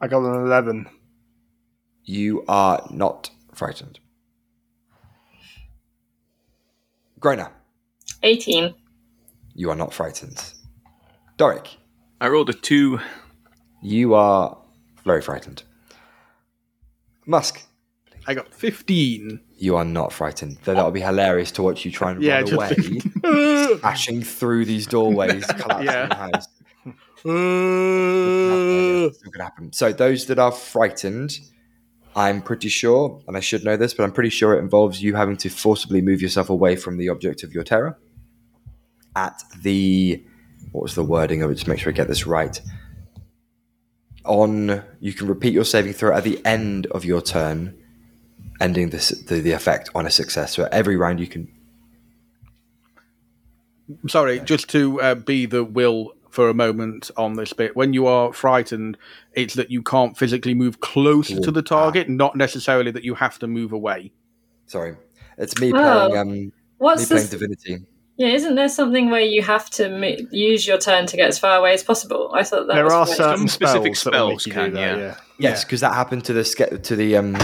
S3: I got an 11.
S2: you are not frightened. Groner,
S6: 18.
S2: You are not frightened. Doric,
S5: I rolled a two.
S2: you are very frightened. Musk,
S1: I got 15.
S2: you are not frightened. Though that would be hilarious to watch you try and
S1: Yeah,
S2: run
S1: just
S2: away, smashing through these doorways, collapsing
S1: Yeah.
S2: the house.
S1: Uh,
S2: Still gonna happen. So those that are frightened, I'm pretty sure, and I should know this, but I'm pretty sure it involves you having to forcibly move yourself away from the object of your terror. At the what was the wording of it? Just make sure I get this right. On you can repeat your saving throw at the end of your turn, ending this the, the effect on a success. So every round you can
S1: Sorry, just to uh, be the will for a moment on this bit. When you are frightened, it's that you can't physically move closer to the target, not necessarily that you have to move away.
S2: sorry. It's me
S6: Oh.
S2: playing um me
S6: What's
S2: playing
S6: this?
S2: Divinity.
S6: Yeah, isn't there something where you have to mo- use your turn to get as far away as possible? I thought that
S3: there
S6: was
S3: are certain
S5: Some specific
S3: spells, that
S5: spells
S3: you
S5: can,
S3: do that,
S5: yeah.
S2: Yes, because that happened to the ske- to the um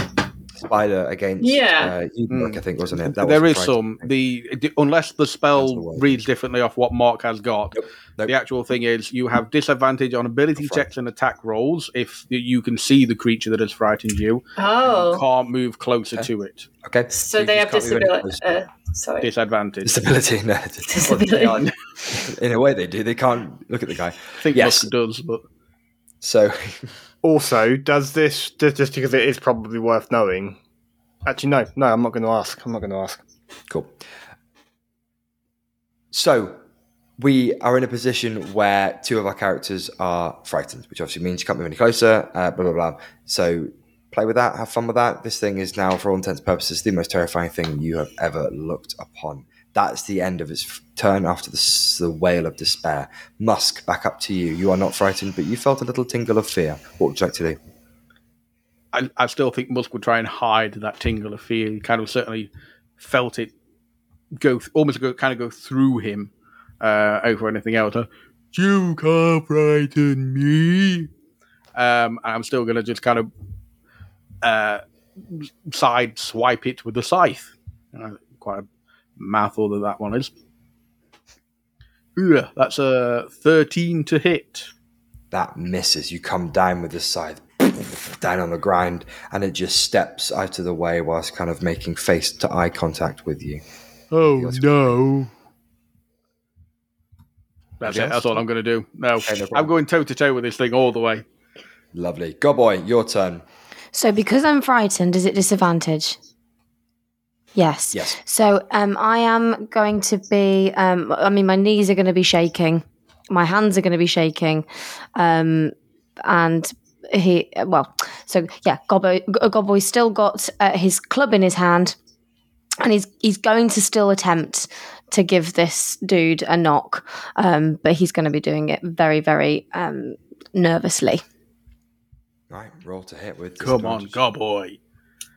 S2: spider against
S6: Yeah.
S2: uh, Udmark, I think wasn't it? That
S1: there
S2: wasn't
S1: is some. The unless the
S2: That's the
S1: spell reads differently off what Mark has got.
S2: Nope.
S1: The actual thing is you have disadvantage on ability
S2: right.
S1: checks and attack rolls if you can see the creature that has frightened you. You
S6: Oh,
S1: can't move closer
S2: Okay.
S1: to it.
S2: Okay,
S6: so
S2: you
S6: they have
S2: can't move any
S6: disability. Uh, sorry,
S1: Disadvantage.
S2: disability. No,
S6: Disability.
S2: In a way, they do. They can't look at the guy.
S1: I think
S2: Yes.
S1: Musk does, but
S2: So
S3: Also, does this just because it is probably worth knowing? Actually, no, no, I'm not going to ask. I'm not going to ask.
S2: Cool. So we are in a position where two of our characters are frightened, which obviously means you can't move any closer. Uh, blah blah blah. So play with that, have fun with that. This thing is now, for all intents and purposes, the most terrifying thing you have ever looked upon. That's the end of its turn after the, the wail of despair. Musk, back up to you. You are not frightened, but you felt a little tingle of fear. What would you like to do?
S1: I, I still think Musk would try and hide that tingle of fear. He kind of certainly felt it go th- almost go, kind of go through him uh, over anything else. Uh, you can't frighten me. Um, I'm still going to just kind of uh, side swipe it with the scythe. Uh, quite a mouthful that that one is. Yeah, that's a 13 to hit.
S2: that misses. You come down with the scythe down on the ground, and it just steps out of the way whilst kind of making face to eye contact with you.
S1: Oh
S2: Feels
S1: no! That's
S2: Anything
S1: it. That's all I'm going to do. No,
S2: Okay, no
S1: I'm going toe to toe with this thing all the way.
S2: Lovely. Go boy, your turn.
S4: So because I'm frightened, is it disadvantage? Yes.
S2: Yes.
S4: So um, I am going to be. Um, I mean, my knees are going to be shaking. My hands are going to be shaking, um, and he. Well, so yeah, Gobbo. G- Gobboy's still got uh, his club in his hand, and he's he's going to still attempt to give this dude a knock, um, but he's going to be doing it very, very um, nervously.
S2: Right, roll to hit with.
S1: Come on,
S2: disadvantage.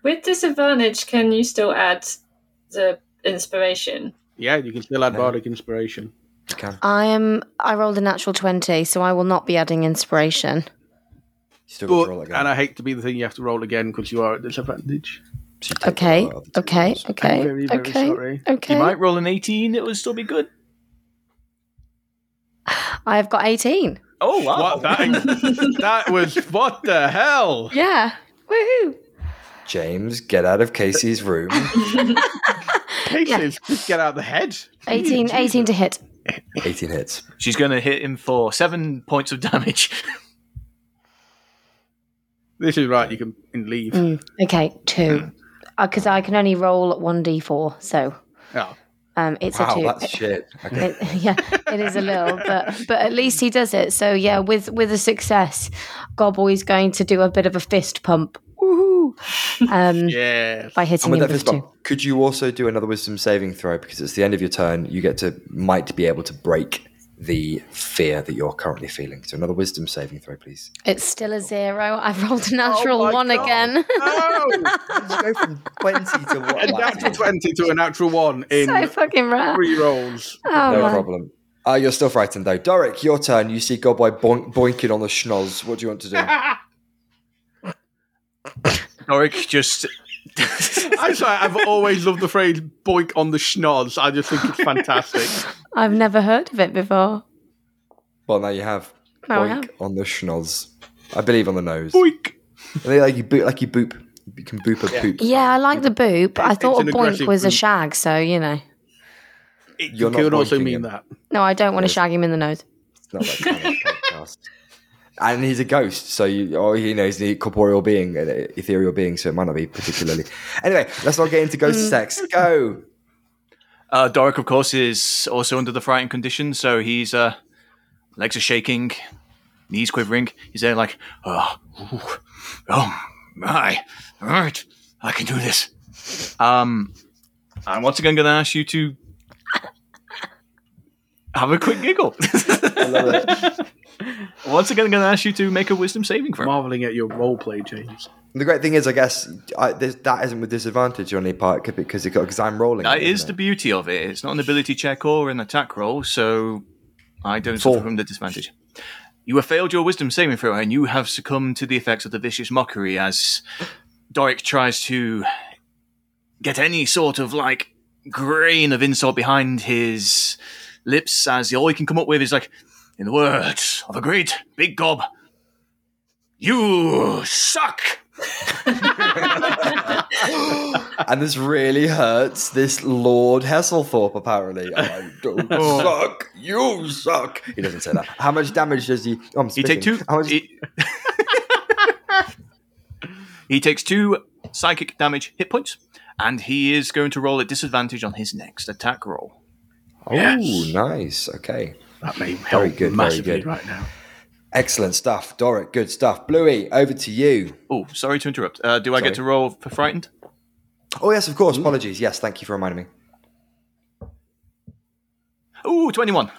S1: Go boy.
S6: with disadvantage, can you still add the inspiration?
S1: Yeah, you can still add bardic inspiration.
S2: You can.
S4: I am. I rolled a natural twenty, so I will not be adding inspiration.
S2: You still got
S1: But
S2: to roll again.
S1: and I hate to be the thing you have to roll again because you are at disadvantage.
S2: So you take
S4: Okay.
S2: the roll of the
S4: Okay.
S2: rolls.
S4: Okay.
S1: I'm very, very
S4: okay.
S1: sorry.
S4: Okay.
S5: You might roll an 18, it would still be good.
S4: I have got eighteen.
S5: Oh, wow.
S1: What that? that was what the hell?
S4: Yeah. Woohoo!
S2: James, get out of Casey's room.
S1: Cases, just get out of the head.
S4: 18, 18 to hit.
S2: 18 hits.
S5: She's going to hit him for seven points of damage.
S1: This is right. You can leave.
S4: Mm, okay, two. Because I can only roll one d4, so
S1: Oh,
S4: um, it's
S2: Wow,
S4: a two.
S2: that's shit. Okay.
S4: It- yeah, it is a little, but but at least he does it. So yeah, with with a success, Gobboy's going to do a bit of a fist pump. Woohoo! Um,
S1: yeah.
S4: by
S2: And
S4: hitting
S2: with
S4: him
S2: that
S4: with two.
S2: could you also do another wisdom saving throw? Because it's the end of your turn. You get to, might be able to break the fear that you're currently feeling. So another wisdom saving throw, please.
S4: It's still a zero. I've rolled a natural
S1: my
S4: one
S1: God.
S4: again.
S1: Oh,
S2: Let's go from 20 to what?
S1: a natural 20 to a natural 1 in
S4: so fucking rare.
S1: three rolls.
S4: Oh,
S2: No
S4: man.
S2: problem. Uh, you're still frightened though. Doric, your turn. You see Godboy boink, boinking on the schnoz. What do you want to do?
S5: Doric just.
S1: I'm sorry, I've always loved the phrase boink on the schnoz. I just think it's fantastic.
S4: I've never heard of it before.
S2: well, now you have.
S4: Now I
S2: boink
S4: have.
S2: on the schnoz. I believe on the nose.
S1: boink.
S2: And they like you boop, like you boop. You can boop a poop.
S4: Yeah, I like the boop. I
S1: It's
S4: thought
S1: an
S4: a boink
S1: aggressive
S4: was a shag, so you know.
S1: It
S2: You're not
S1: could also
S2: boinking
S1: mean
S2: him.
S1: that.
S4: No, I don't want to
S2: Yes.
S4: shag him in the nose.
S2: It's not that kind of podcast. And he's a ghost, so you, or you know, he's a corporeal being, an ethereal being, so it might not be particularly. Anyway, let's not get into ghost sex. Go.
S5: Uh, Doric, of course, is also under the frightened condition, so he's uh, legs are shaking, knees quivering. He's there like, oh, ooh, oh my, all right, I can do this. Um, I'm once again going to ask you to have a quick giggle.
S2: I love it.
S5: Once again, I'm going to ask you to make a wisdom saving throw.
S1: Marveling at your roleplay, James.
S2: The great thing is, I guess I, this, that isn't with disadvantage on any part could be because because I'm rolling.
S5: That
S2: it,
S5: is the
S2: it?
S5: beauty of it. It's not an ability check or an attack roll, so I don't
S2: Four.
S5: suffer from the disadvantage. You have failed your wisdom saving throw, and you have succumbed to the effects of the vicious mockery as Doric tries to get any sort of like grain of insult behind his lips. As all he can come up with is like, in the words of a great big gob, "You suck."
S2: and this really hurts this Lord Hesselthorpe, apparently. I don't oh. suck. You suck. He doesn't say that. How much damage does he? Oh, I'm
S5: He take two.
S2: How much,
S5: He, he takes two psychic damage hit points, and he is going to roll at disadvantage on his next attack roll.
S2: oh,
S1: Yes.
S2: nice. Okay.
S1: That may help
S2: Very good, very
S1: massively
S2: good.
S1: right now.
S2: Excellent stuff. Doric, good stuff. Bluey, over to you.
S5: Oh, sorry to interrupt. Uh, do I
S2: Sorry.
S5: get to roll for frightened?
S2: Oh, yes, of course. Apologies. Yes, thank you for reminding me.
S5: Ooh, 21.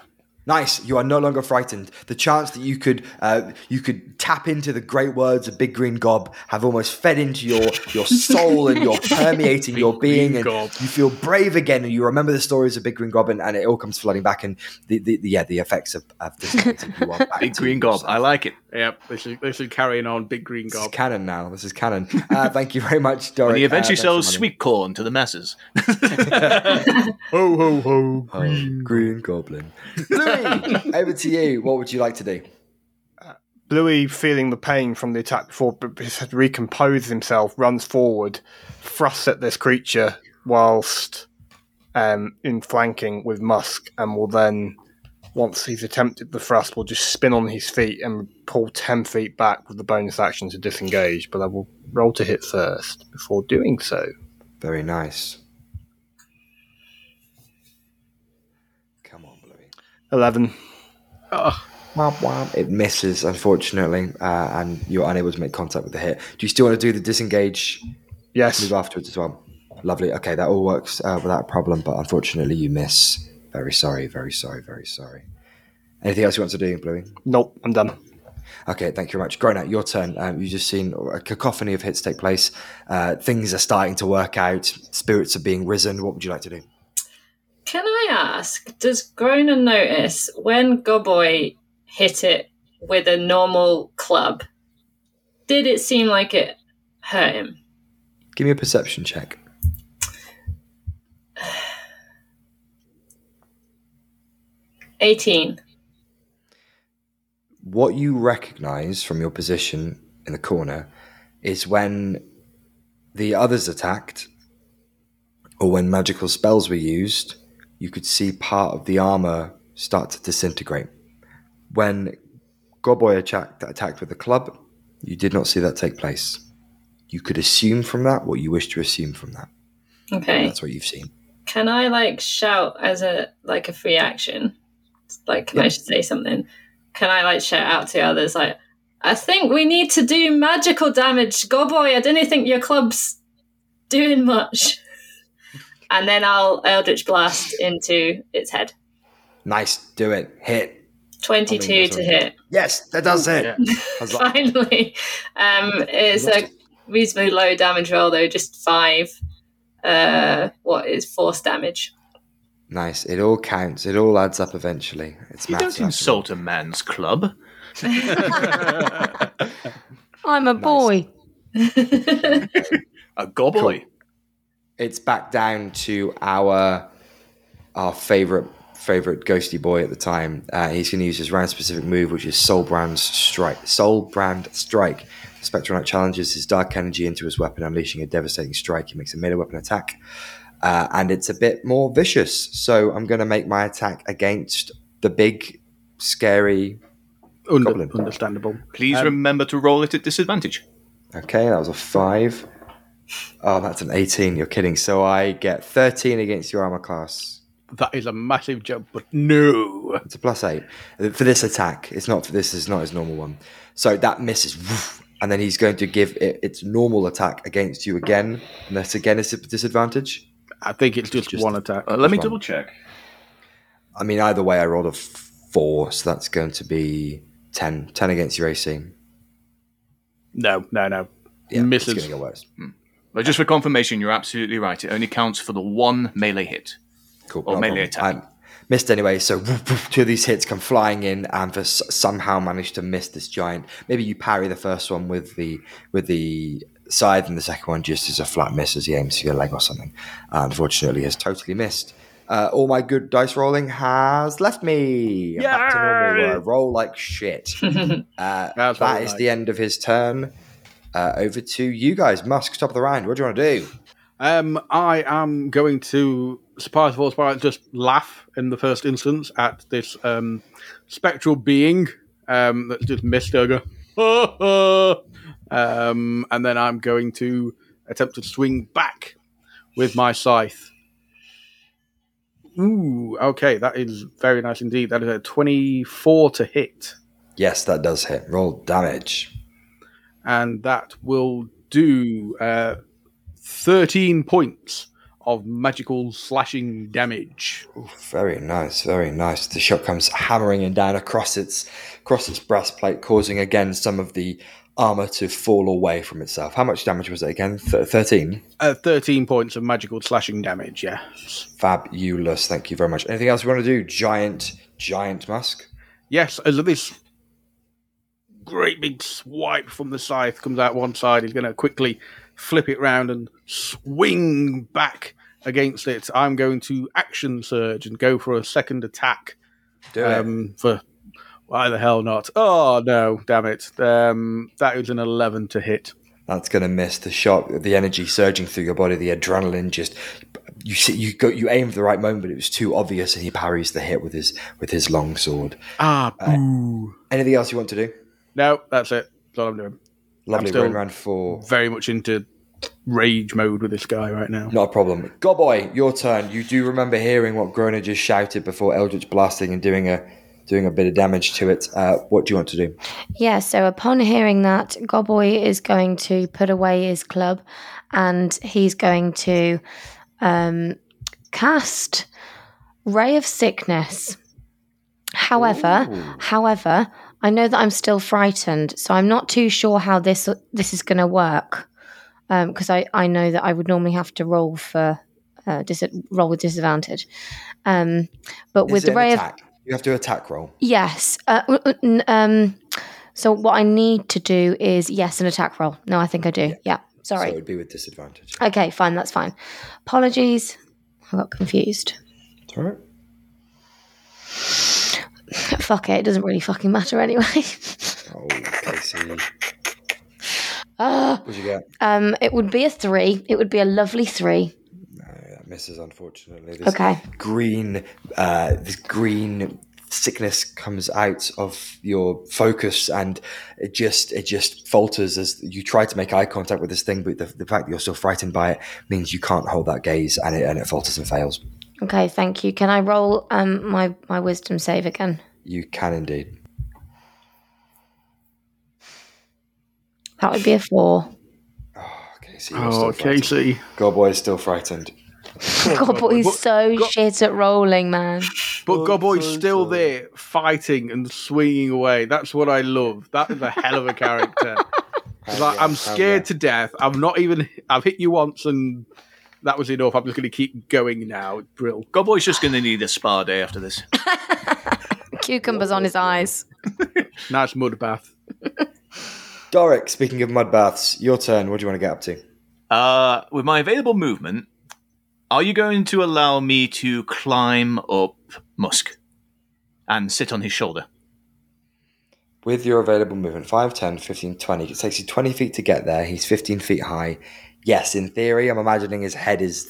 S2: Nice. You are no longer frightened. The chance that you could uh, you could tap into the great words of Big Green Gob have almost fed into your your soul and you're permeating your being,
S1: Green
S2: and
S1: Gob.
S2: you feel brave again. And you remember the stories of Big Green Gob, and, and it all comes flooding back. And the, the, the yeah, the effects of, of this. you are back
S5: Big
S2: to
S5: green gob. I like it.
S1: Yep, this is this is carrying on. Big green goblin.
S2: This is canon now. This is canon. Uh, thank you very much, Doric.
S5: When he eventually
S2: Uh,
S5: sells sweet corn to the masses.
S1: Ho ho ho!
S2: reminding me. Oh, Green Goblin. Bluey, over to you. What would you like to do?
S3: Bluey, feeling the pain from the attack before, but has recomposes himself, runs forward, thrusts at this creature whilst um, in flanking with Musk, and will then, once he's attempted the thrust, will just spin on his feet and pull 10 feet back with the bonus action to disengage. But I will roll to hit first before doing so.
S2: Very nice. Come on, Bluey.
S3: 11.
S1: Oh,
S2: Womp womp. It misses, unfortunately, uh, and you're unable to make contact with the hit. Do you still want to do the disengage
S3: Yes.
S2: move afterwards as well? Lovely. Okay, that all works uh, without a problem, but unfortunately, you miss. Very sorry, very sorry, very sorry. Anything else you want to do, Bluey?
S3: Nope, I'm done.
S2: Okay, thank you very much. Groner, your turn. Um, you've just seen a cacophony of hits take place. Uh, things are starting to work out. Spirits are being risen. What would you like to do?
S6: Can I ask, does Groner notice when Goboy hit it with a normal club, did it seem like it hurt him?
S2: Give me a perception check.
S6: Eighteen.
S2: what you recognize from your position in the corner is when the others attacked or when magical spells were used, you could see part of the armor start to disintegrate. When Goboy attacked, attacked with the club, you did not see that take place. You could assume from that what you wish to assume from that.
S6: Okay.
S2: That's what you've seen.
S6: Can I like shout as a like a free action? Like, can I say something? Can I like shout out to others like, I think we need to do magical damage. Go boy, I don't think your club's doing much. And then I'll Eldritch Blast into its head.
S2: Nice, do it. Hit.
S6: 22
S2: I mean,
S6: to hit.
S2: Yes, that does hit.
S1: yeah.
S2: I was like,
S6: Finally. Um, it's a reasonably low damage roll though, just five. Uh, what is force damage?
S2: Nice. It all counts. It all adds up eventually. It's
S5: You
S2: maths
S5: don't insult a man's club.
S4: I'm a boy.
S5: A gobboy.
S2: It's back down to our our favorite favorite ghosty boy at the time. Uh, he's going to use his round specific move, which is Soul Brand Strike. Soul Brand Strike. Spectral Knight challenges his dark energy into his weapon, unleashing a devastating strike. He makes a melee weapon attack, uh, and it's a bit more vicious. So I'm going to make my attack against the big, scary
S1: Under,
S2: Goblin.
S1: understandable.
S5: Please
S1: Um,
S5: remember to roll it at disadvantage.
S2: Okay, that was a five. Oh, that's an 18. You're kidding. So I get 13 against your armor class.
S1: That is a massive jump, but no.
S2: It's a plus eight for this attack. It's not for this. Is not his normal one. So that misses, and then he's going to give it its normal attack against you again, and that's again a disadvantage.
S1: I think it's just,
S2: Just-
S1: one attack.
S5: Uh, let me
S2: one.
S5: double check.
S2: I mean, either way, I rolled a four, so that's going to be 10. 10 against your AC.
S1: no, no, no.
S2: Yeah, it's
S1: Misses.
S2: going to get worse.
S5: But just for confirmation, you're absolutely right. It only counts for the one melee hit.
S2: Cool.
S5: Or
S2: no
S5: melee
S2: problem. I missed anyway, so woof, woof, two of these hits come flying in, and for s- somehow managed to miss this giant. Maybe you parry the first one with the with the scythe, and the second one just is a flat miss as he aims for your leg or something. Uh, unfortunately, has totally missed. Uh, all my good dice rolling has left me. I'm back to normal. where I roll like shit. Uh,
S1: That's
S2: that
S1: very
S2: is
S1: nice.
S2: the end of his turn. Uh, over to you guys, Musk, top of the round. What do you want to do?
S1: Um, I am going to surprise of all surprise, just laugh in the first instance at this um, spectral being um, that's just missed over. um, and then I'm going to attempt to swing back with my scythe. Ooh, okay, that is very nice indeed. That is a 24 to hit.
S2: Yes, that does hit. Roll damage.
S1: and that will do uh, 13 points of magical slashing damage.
S2: Very nice, very nice. The shot comes hammering in down across its across its breastplate, causing again some of the armor to fall away from itself. How much damage was it again? Thirteen.
S1: Uh, 13 points of magical slashing damage, yeah.
S2: Fabulous. Thank you very much. Anything else you want to do? Giant, giant musk.
S1: Yes, as this great big swipe from the scythe comes out one side, he's going to quickly flip it round and swing back against it. I'm going to action surge and go for a second attack.
S2: Do it.
S1: Um, for why the hell not? Oh no, damn it! Um, that is an eleven to hit.
S2: That's going to miss the shot. The energy surging through your body, the adrenaline just. You see, you go, you aim for the right moment, but it was too obvious, and he parries the hit with his with his long sword.
S1: Ah, boo!
S2: Anything else you want to do?
S1: no, that's it. That's all I'm doing.
S2: Lovely. Run round for
S1: Very much into rage mode with this guy right now.
S2: Not a problem. Godboy, your turn. You do remember hearing what Groner just shouted before Eldritch blasting and doing a doing a bit of damage to it. Uh, what do you want to do?
S4: Yeah, so upon hearing that, Goboy is going to put away his club and he's going to um, cast Ray of Sickness. However, however, I know that I'm still frightened, so I'm not too sure how this this is going to work. Because I, I know that I would normally have to roll for uh, dis- roll with disadvantage. Um, but with
S2: Is it
S4: the ray of?
S2: You have to attack roll.
S4: Yes. Uh, uh, uh, um, so what I need to do is yes, an attack roll. No, I think I do. Yeah.
S2: So
S4: Sorry.
S2: So it would be with disadvantage.
S4: Okay, fine. That's fine. Apologies. I got confused.
S2: It's all right.
S4: Fuck it. It doesn't really fucking matter anyway.
S2: Oh, Casey.
S4: Ah,
S2: What'd you get?
S4: um, it would be a three. It would be a lovely three.
S2: No, that misses, unfortunately. This
S4: Okay.
S2: green, uh, this green sickness comes out of your focus and it just it just falters as you try to make eye contact with this thing but the, the fact that you're still frightened by it means you can't hold that gaze and it, and it falters and fails
S4: Okay, thank you. Can I roll um my my wisdom save again?
S2: you can indeed
S4: That would be a four.
S2: okay so you're
S1: Oh,
S2: still frightened.
S1: Casey.
S2: Godboy is still frightened
S4: God,
S1: but
S4: so
S1: God-
S4: shit at rolling, man.
S1: But Godboy's still there, fighting and swinging away. That's what I love. That is a hell of a character. It's like, I'm scared to death. I'm not even. I've hit you once, and that was enough. I'm just going to keep going now. It's brill.
S5: Godboy's just going to need a spa day after this.
S4: Cucumbers on his eyes.
S1: Nice mud bath.
S2: Doric speaking of mud baths your turn what do you want to get up to
S5: Uh, with my available movement, are you going to allow me to climb up Musk and sit on his shoulder?
S2: With your available movement, 5, 10, 15, 20, it takes you 20 feet to get there. He's 15 feet high. Yes, in theory, I'm imagining his head is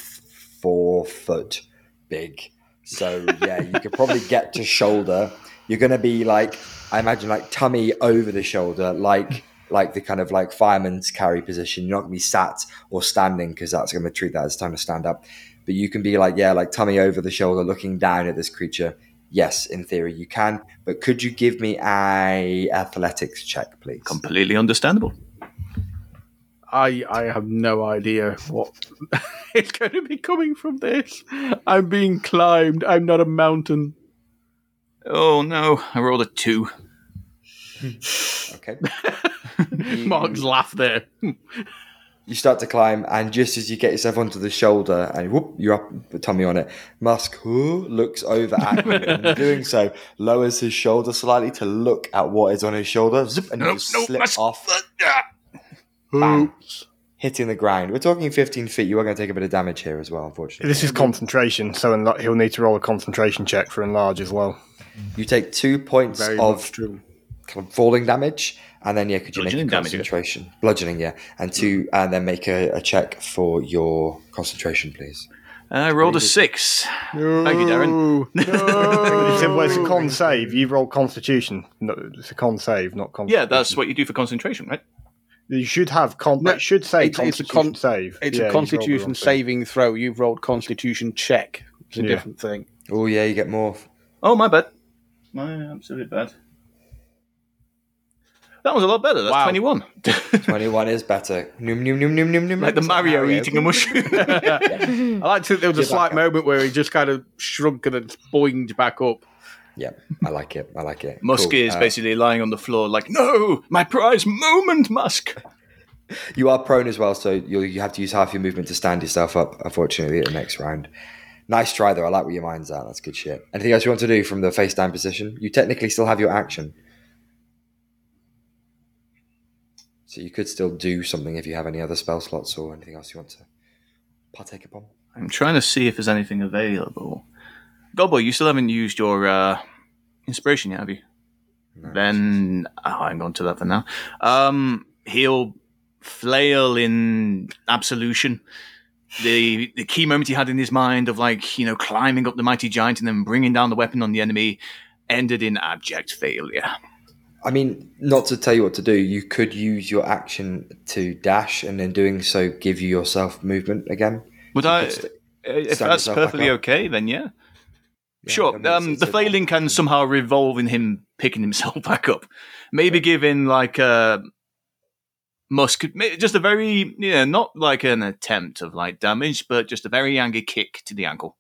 S2: four foot big. So, yeah, you could probably get to shoulder. you're going to be like, I imagine, like tummy over the shoulder, like like the kind of like fireman's carry position. You're not going to be sat or standing because that's going to treat that as time to stand up. But you can be like, yeah, like tummy over the shoulder, looking down at this creature. Yes, in theory you can. But could you give me a athletics check, please?
S5: Completely understandable.
S1: I I have no idea what is going to be coming from this. I'm being climbed. I'm not a mountain.
S5: Oh no, I rolled a two.
S2: Okay.
S1: Mark's laugh there.
S2: You start to climb, and just as you get yourself onto the shoulder, and whoop, you're up, the tummy on it. Musk whoo, looks over at you, and in doing so, lowers his shoulder slightly to look at what is on his shoulder. Zip, and you
S5: Nope,
S2: just
S5: nope,
S2: slip
S5: Musk.
S2: off. Bang.
S1: Oops.
S2: hitting the ground. We're talking 15 feet. You are going to take a bit of damage here as well, unfortunately.
S3: This is concentration, so enla- he'll need to roll a concentration check for enlarge as well.
S2: You take two points
S1: Very
S2: of kind of falling damage, and then yeah, could you make a
S5: Bludgeoning damage,
S2: concentration? Bludgeoning, yeah, and two, and hmm. uh, then make a, a check for your concentration, please.
S5: I rolled a six. Thank you, Darren.
S1: No.
S3: It's a, well, it's a con save. You roll Constitution. No, it's a con save, not con.
S5: Yeah, that's what you do for concentration, right?
S3: you should have. Con-
S1: No,
S3: it should say
S1: it's- it's a
S3: Constitution
S1: con-
S3: save.
S1: It's
S3: Yeah,
S1: a
S3: you've rolled the
S1: Constitution saving throw. You've rolled Constitution check. It's a
S3: Yeah.
S1: different thing.
S2: Oh yeah, you get more.
S5: Oh, my bad. My absolute bad. That was a lot better. That's
S1: Wow.
S5: 21.
S2: 21 is better. Noom, noom, noom, noom, noom, noom.
S5: like the
S2: It's like
S5: Mario eating a mushroom.
S1: I like to think there was a
S2: You're
S1: slight moment where he just kind of shrunk and then boinged back up.
S2: Yeah, I like it. I like it.
S5: Musk
S2: Cool.
S5: is
S2: Uh,
S5: basically lying on the floor, like, no, my prize moment, Musk.
S2: You are prone as well, so you you have to use half your movement to stand yourself up. Unfortunately, at the next round. Nice try though. I like where your mind's at. That's good shit. Anything else you want to do from the face down position? You technically still have your action, so you could still do something if you have any other spell slots or anything else you want to partake upon.
S5: I'm trying to see if there's anything available. Gobbo, you still haven't used your uh, inspiration yet, have you? Then oh, I'm going to that for now. Um, he'll flail in absolution. The the key moment he had in his mind of like you know climbing up the mighty giant and then bringing down the weapon on the enemy ended in abject failure.
S2: I mean, not to tell you what to do, you could use your action to dash, and in doing so, give you yourself movement again.
S5: Would I?
S2: st-
S5: if that's perfectly okay, then yeah.
S2: Yeah,
S5: Sure.
S2: I mean,
S5: Um, the failing can somehow revolve in him picking himself back up. Maybe giving like a Musk, just a very yeah, not like an attempt of like damage, but just a very angry kick to the ankle.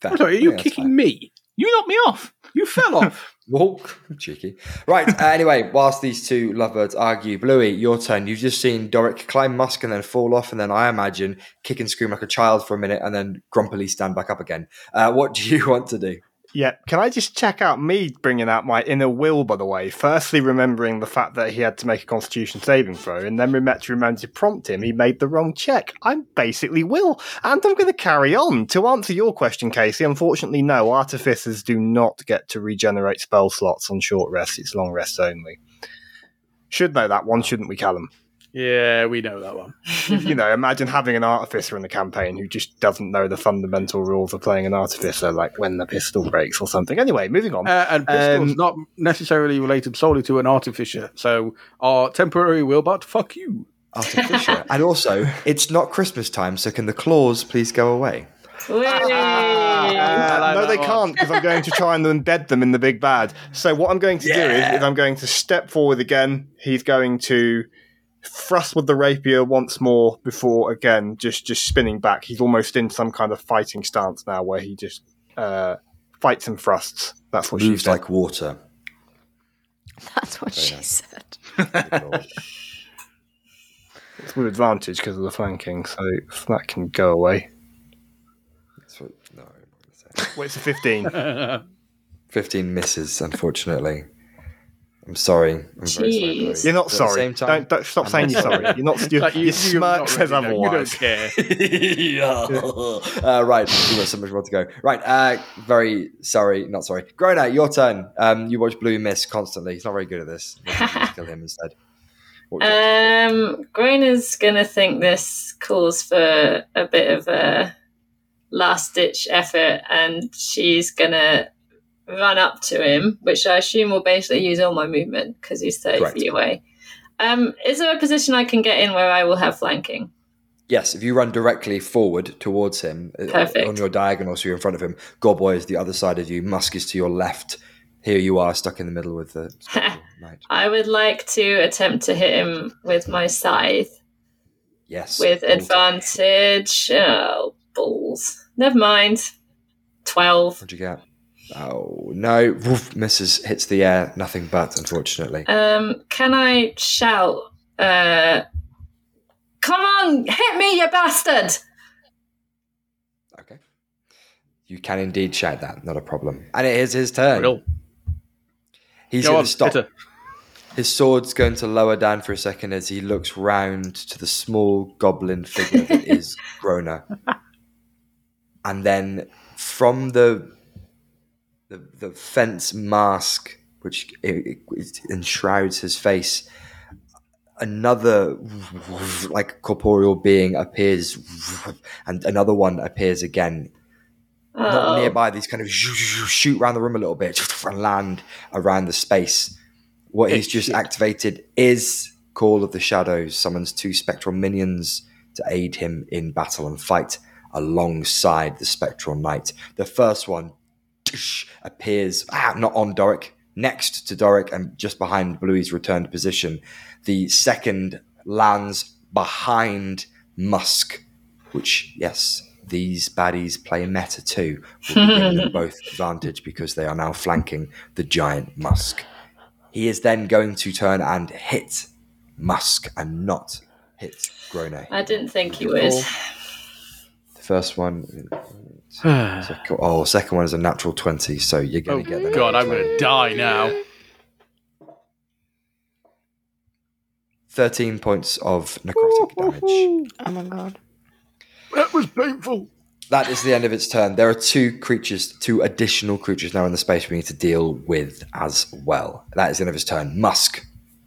S2: Fair.
S1: Sorry, are you
S2: Yeah,
S1: kicking me?
S5: You knocked me off.
S1: You fell off.
S2: Walk, cheeky. Right. Uh, anyway, whilst these two lovebirds argue, Bluey, your turn. You've just seen Doric climb Musk and then fall off, and then I imagine kick and scream like a child for a minute, and then grumpily stand back up again. Uh, what do you want to do?
S3: Yeah, can I just check out me bringing out my inner will, by the way? Firstly, remembering the fact that he had to make a constitution saving throw, and then remember to remember to prompt him he made the wrong check. I'm basically Will, and I'm going to carry on. To answer your question, Casey, unfortunately, no, artificers do not get to regenerate spell slots on short rests, it's long rests only. Should know that one, shouldn't we, Callum?
S1: Yeah, we know that one.
S3: you know, imagine having an artificer in the campaign who just doesn't know the fundamental rules of playing an artificer, like when the pistol breaks or something. Anyway, moving on.
S1: Uh, and pistol's
S3: Um,
S1: not necessarily related solely to an artificer. So our temporary willbot, fuck you.
S2: Artificer. and also, it's not Christmas time, so can the claws please go away?
S6: Whee!
S1: Like
S3: no, they
S1: one.
S3: can't because I'm going to try and embed them in the big bad. So what I'm going to do is, is I'm going to step forward again. He's going to thrust with the rapier once more before again just just spinning back. He's almost in some kind of fighting stance now where he just uh, fights and thrusts. That's what she
S2: Moves
S3: said.
S2: like water.
S4: That's what
S2: Very
S4: she
S2: nice.
S4: said.
S3: It's with advantage because of the flanking, so that can go away.
S2: That's what, no, I'm not gonna say.
S3: Well, it's a 15.
S2: 15 misses, unfortunately. I'm sorry. I'm very sorry.
S3: You're not
S2: But at the
S3: sorry.
S2: time-
S3: Don't, don't stop saying you're sorry. You're not. Your,
S1: Like, you-
S3: your
S1: you-
S3: smirk
S1: not
S3: says
S1: really, no,
S3: otherwise.
S1: You don't care.
S2: uh, right, we've got so much more to go. Right, uh, very sorry, not sorry. Groner, your turn. Um, you watch Blue miss constantly. He's not very good at this. Maybe kill him instead. What would you like to do?
S6: Um, Groner's gonna think this calls for a bit of a last ditch effort, and she's gonna run up to him, which I assume will basically use all my movement because he's 30
S2: Correct.
S6: feet away. Um, is there a position I can get in where I will have flanking?
S2: Yes, if you run directly forward towards him uh,
S6: Perfect.
S2: on your diagonal, so you're in front of him, Godboy is the other side of you, Musk is to your left. Here you are, stuck in the middle with the knight.
S6: I would like to attempt to hit him with my scythe
S2: Yes.
S6: with
S2: to-
S6: advantage. Oh, balls. Never mind. 12.
S2: What'd you get? Oh no! Woof, misses, hits the air. Nothing but, unfortunately.
S6: Um, can I shout, uh, come on, hit me, you bastard!
S2: Okay. You can indeed shout that. Not a problem. And it is his turn.
S1: Real.
S2: He's
S1: Go
S2: going
S1: on,
S2: to stop. His sword's going to lower down for a second as he looks round to the small goblin figure that is Groner. And then from the the, the fence mask, which it, it enshrouds his face, another like corporeal being appears, and another one appears again not
S6: Oh,
S2: nearby. These kind of shoot around the room a little bit and land around the space. What he's just activated is Call of the Shadows, summons two spectral minions to aid him in battle and fight alongside the spectral knight. The first one appears ah, not on Doric, next to Doric and just behind Bluey's returned position. The second lands behind Musk, which, yes, these baddies play meta too. Giving both advantage because they are now flanking the giant Musk. He is then going to turn and hit Musk and not hit Groner.
S6: I didn't think he would.
S2: The first one, second, oh, second one is a natural 20, so you're
S1: Oh
S2: going to get the
S1: god, I'm gonna die now.
S2: 13 points of necrotic damage.
S4: Oh my god.
S1: That was painful.
S2: That is the end of its turn. There are two creatures, two additional creatures now in the space we need to deal with as well. That is the end of its turn. Musk,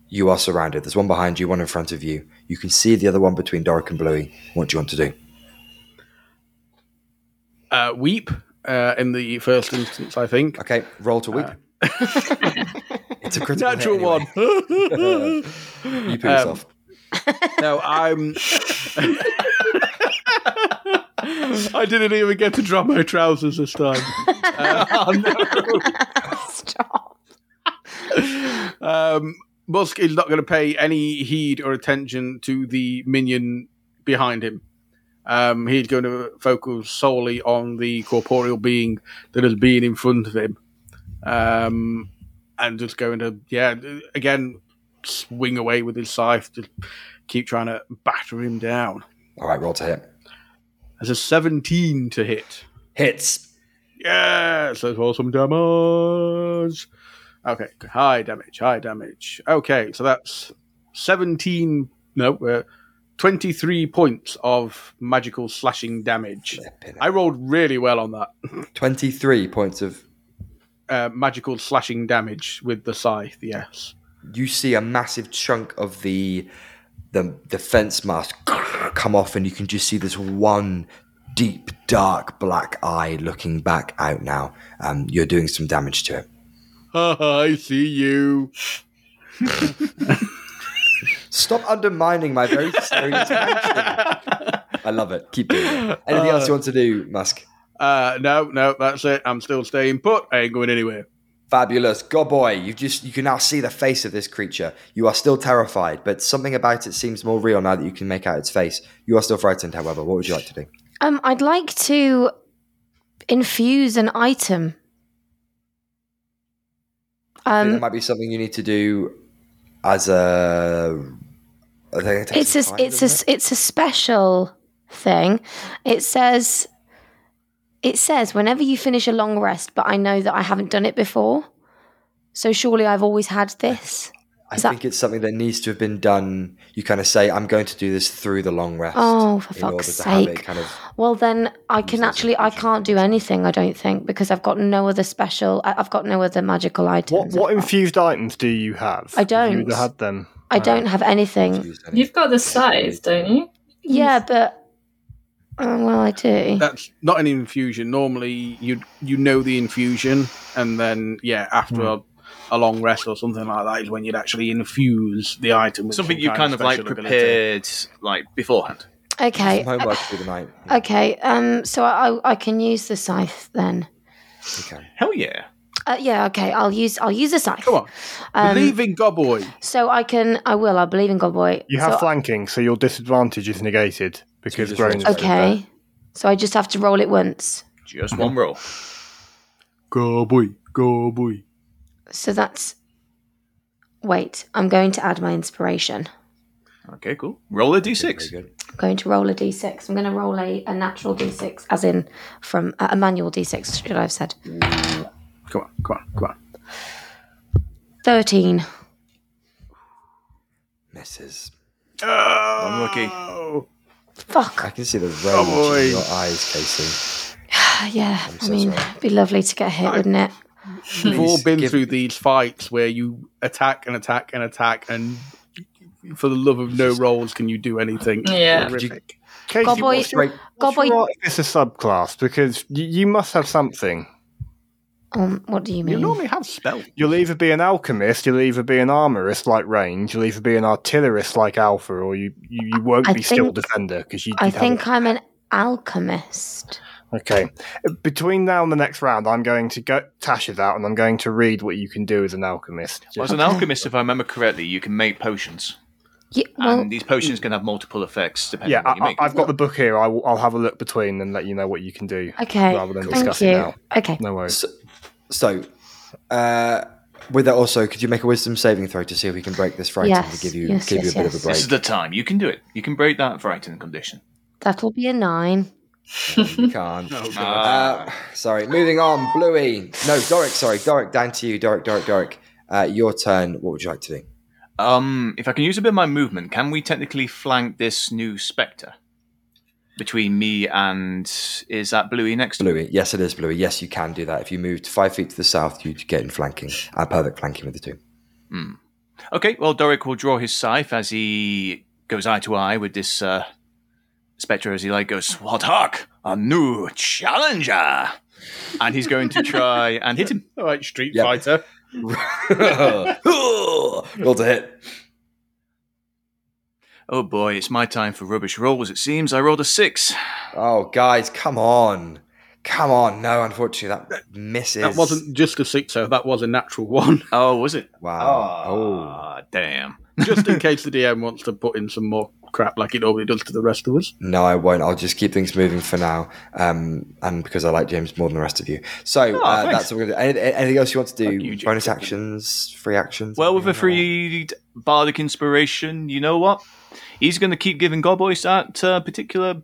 S2: you are surrounded. There's one behind you, one in front of you. You can see the other one between Doric and Bluey. What do you want to do?
S1: Uh, weep uh, in the first instance, I think.
S2: Okay, roll to weep. it's a critical
S1: Natural
S2: anyway.
S1: one.
S2: You put
S1: Um,
S2: yourself.
S1: no, I'm. I didn't even get to drop my trousers this time.
S4: Stop.
S1: Um, Musk is not going to pay any heed or attention to the minion behind him. Um, he's going to focus solely on the corporeal being that has been in front of him. Um, and just going to, yeah, again, swing away with his scythe to keep trying to batter him down.
S2: All right, roll to hit.
S1: There's a 17 to hit.
S2: Hits.
S1: Yes, let's roll some damage. Okay, high damage, high damage. Okay, so that's 17, no, uh, 23 points of magical slashing damage. I rolled really well on that.
S2: 23 points of.
S1: Uh, magical slashing damage with the scythe, yes.
S2: You see a massive chunk of the the the fence mask come off, and you can just see this one deep, dark black eye looking back out now. Um, you're doing some damage to it.
S1: I see you.
S2: Stop undermining my very serious mansion. I love it. Keep doing it. Anything else you want to do, Musk?
S1: Uh, no, no, that's it. I'm still staying put. I ain't going anywhere.
S2: Fabulous. God boy, you just you can now see the face of this creature. You are still terrified, but something about it seems more real now that you can make out its face. You are still frightened, however. What would you like to do?
S4: Um, I'd like to infuse an item.
S2: I think
S4: Um,
S2: that might be something you need to do as a.
S4: it's a
S2: time,
S4: it's a it's a special thing. It says it says whenever you finish a long rest, but I know that I haven't done it before. So surely I've always had this.
S2: I
S4: that-
S2: think it's something that needs to have been done. You kind of say, "I'm going to do this through the long rest."
S4: Oh, for fuck's
S2: to have it
S4: sake.
S2: kind of
S4: Well, then I can actually I can't do anything. I don't think because I've got no other special. I- I've got no other magical
S3: What
S4: items.
S3: what infused items do you have?
S4: I don't.
S3: would have had them.
S4: I don't have anything.
S2: used
S6: You've got the scythe, don't you?
S4: Yeah, but Oh, well, I do.
S1: That's not an infusion. Normally, you you know the infusion, and then yeah, after hmm. a, a long rest or something like that is when you'd actually infuse the item. With
S5: Something
S1: some
S5: you kind of like
S1: special ability.
S5: prepared like beforehand.
S4: Okay.
S2: Some homework through the night.
S4: Okay. Um. So I I can use the scythe then.
S2: Okay.
S5: Hell yeah.
S4: Uh, yeah. Okay. I'll use I'll use the scythe.
S1: Come on,
S4: Um,
S1: believe in Godboy.
S4: So I can. I will. I believe in Godboy.
S3: You have
S4: so,
S3: flanking, so your disadvantage is negated because
S2: just
S3: grown
S2: roll
S4: Okay. So I just have to roll it once.
S5: Just one roll.
S1: Godboy, Godboy.
S4: So that's. Wait. I'm going to add my inspiration.
S5: Okay, cool. Roll a
S2: Very
S5: d6.
S2: good.
S4: I'm going to roll a d6. I'm going to roll a, a natural d6, as in from uh, a manual d6. Should I have said
S1: Come on, come on, come on.
S4: thirteen?
S2: Misses.
S5: Unlucky.
S1: Oh,
S4: Fuck.
S2: I can see the rage
S1: boy.
S2: in your eyes, Casey.
S4: Yeah. I
S2: so
S4: mean,
S2: sorry.
S4: it'd be lovely to get hit, wouldn't it?
S1: We've all been
S2: give-
S1: through these fights where you attack and attack and attack, and for the love of no rolls, can you do anything?
S6: Yeah.
S1: horrific?
S3: Casey,
S4: God boy-
S3: what's your,
S2: Great.
S3: what's
S4: God boy-
S3: subclass? Because you, you must have something.
S4: Um, what do you mean?
S1: You normally have spells.
S3: You'll either be an alchemist, you'll either be an armorist like Range, you'll either be an artillerist like Alpha, or you, you, you won't
S4: I
S3: be still
S4: think-
S3: defender because you.
S4: I
S3: you'd have
S4: think
S3: a-
S4: I'm an alchemist.
S3: Okay. Between now and the next round, I'm going to go. Tasha's out, and I'm going to read what you can do as an alchemist.
S5: Well, as an alchemist, if I remember correctly, you can make potions.
S4: Yeah, well,
S5: and these potions can have multiple effects depending
S3: yeah,
S5: on what you
S3: I,
S5: make.
S3: I- I've got the book here. I will, I'll have a look between and let you know what you can do.
S4: okay.
S3: rather than
S4: Thank
S3: discuss it
S4: you.
S3: now.
S4: Okay.
S3: No worries.
S2: So, so uh, with that also, could you make a wisdom saving throw to see if we can break this frighten
S4: Yes,
S2: to give you
S4: yes,
S2: give
S4: yes,
S2: you a bit
S4: yes.
S2: of a
S5: this is the time. You can do it. You can break that frightened condition.
S4: That'll be a nine.
S2: You can't.
S1: Oh,
S2: Uh, sorry. Moving on, Bluey. No, Doric. Sorry, Doric. Down to you, Doric. Doric. Doric. Uh, your turn. What would you like to do?
S5: Um, if I can use a bit of my movement, can we technically flank this new spectre between me and is that Bluey next?
S2: Bluey. Yes, it is Bluey. Yes, you can do that. If you moved five feet to the south, you'd get in flanking. Uh, perfect flanking with the two.
S5: Okay, well, Doric will draw his scythe as he goes eye to eye with this uh, spectre as he like goes, What hark? A new challenger! And he's going to try and hit him.
S1: All right, Street
S2: Yep.
S1: Fighter.
S2: Roll to hit.
S5: Oh boy, it's my time for rubbish rolls, it seems. I rolled a six.
S2: Oh, guys, come on. Come on. No, unfortunately, that misses.
S1: That wasn't just a six, sixer. That was a natural one.
S5: Oh, was it?
S2: Wow. Oh.
S5: Ah, damn.
S1: Just in case the DM wants to put in some more crap like it normally does to the rest of us.
S2: No, I won't. I'll just keep things moving for now. Um, and because I like James more than the rest of you. So
S5: Oh,
S2: uh, that's what we're going to do. Any- Anything else you want to do?
S1: Fuck you,
S2: Bonus actions, free actions?
S5: Well, with a
S2: Anything
S5: free bardic inspiration, you know what? He's going to keep giving Godboys that uh, particular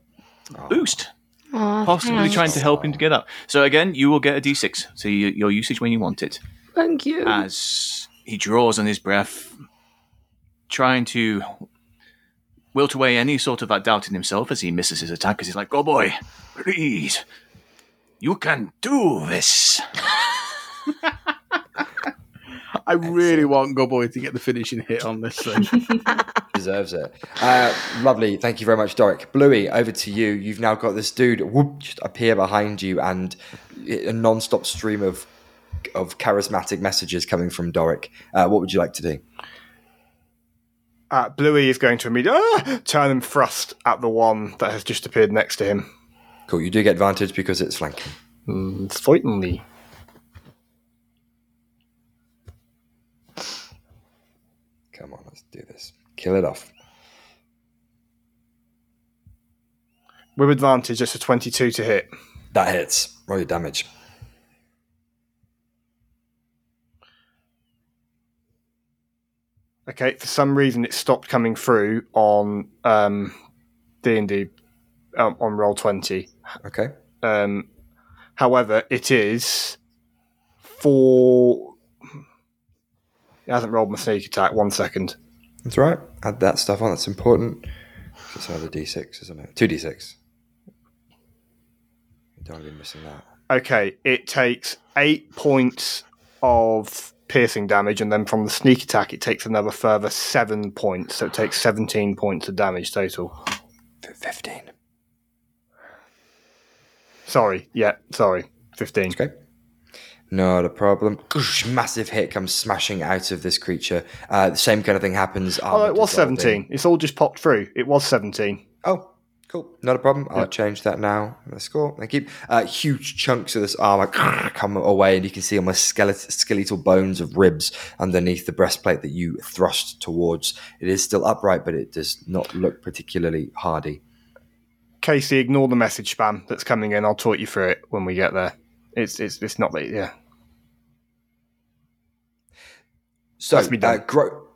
S5: boost,
S4: Oh,
S5: possibly
S4: thanks.
S5: trying to help him to get up. So again, you will get a d6. So you, your usage when you want it.
S4: Thank you.
S5: As he draws on his breath, trying to wilt away any sort of that doubt in himself as he misses his attack. Because he's like, "Go boy, please, you can do this."
S1: I really want Goboy to get the finishing hit on this thing.
S2: Deserves it. Uh, lovely. Thank you very much, Doric. Bluey, over to you. You've now got this dude whoop, just appear behind you and a non-stop stream of of charismatic messages coming from Doric. Uh, what would you like to do?
S3: Uh, Bluey is going to immediately ah! turn and thrust at the one that has just appeared next to him.
S2: Cool. You do get advantage because it's flanking.
S3: Mm, Certainly.
S2: Come on, let's do this. Kill it off.
S3: With advantage, it's a 22 to hit.
S2: That hits. Roll your damage.
S3: Okay, for some reason it stopped coming through on um, D&D um, on Roll20.
S2: Okay.
S3: Um, however, it is for. It hasn't rolled my sneak attack. One second.
S2: That's right. Add that stuff on. That's important. It's another d6, isn't it? Two d6. Don't be missing that.
S3: Okay, it takes eight points of piercing damage, and then from the sneak attack, it takes another further seven points. So it takes 17 points of damage total.
S2: Fifteen.
S3: Sorry. Yeah. Sorry. Fifteen.
S2: Okay. Not a problem. Massive hit comes smashing out of this creature. Uh, the same kind of thing happens.
S3: Oh, it was
S2: dissolving.
S3: seventeen. It's all just popped through. It was seventeen.
S2: Oh, cool. Not a problem. I'll
S3: Yeah.
S2: change that now. Let's go. Thank you. Uh, huge chunks of this armor come away, and you can see almost skeletal, skeletal bones of ribs underneath the breastplate that you thrust towards. It is still upright, but it does not look particularly hardy.
S3: Casey, ignore the message spam that's coming in. I'll talk you through it when we get there. It's it's it's not that. Yeah.
S2: So,
S3: be done.
S2: uh, Gro-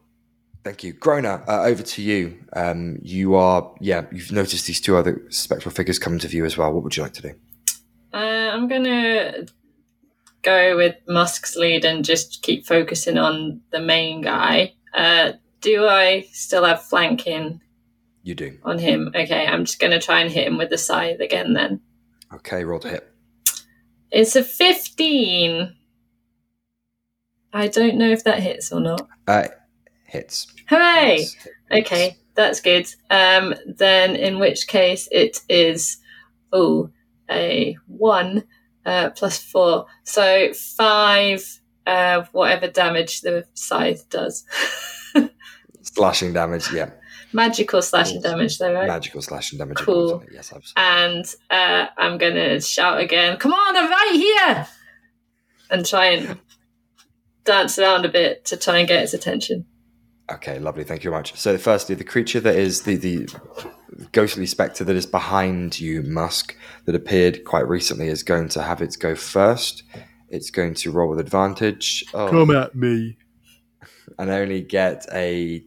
S2: thank you, Groner. Uh, over to you. Um, you are, yeah. You've noticed these two other spectral figures come to view as well. What would you like to do?
S6: Uh, I'm gonna go with Musk's lead and just keep focusing on the main guy. Uh, do I still have flanking
S2: You do.
S6: on him? Okay, I'm just gonna try and hit him with the scythe again then.
S2: Okay, roll to hit.
S6: It's a 15. I don't know if that hits or not.
S2: Uh, hits.
S6: Hooray!
S2: Yes, hits.
S6: Okay, that's good. Um, then in which case it is oh a one uh, plus four, so five. Uh, whatever damage the scythe does.
S2: Slashing damage. Yeah.
S6: Magical slashing damage, though, right?
S2: Magical slashing damage.
S6: Cool.
S2: Yes, absolutely.
S6: and uh, I'm gonna shout again, "Come on, I'm right here!" and try and dance around a bit to try and get its attention.
S2: Okay, lovely. Thank you very much. So, firstly, the creature that is the, the ghostly spectre that is behind you, Musk, that appeared quite recently, is going to have its go first. It's going to roll with advantage. Oh,
S1: Come at me.
S2: and only get a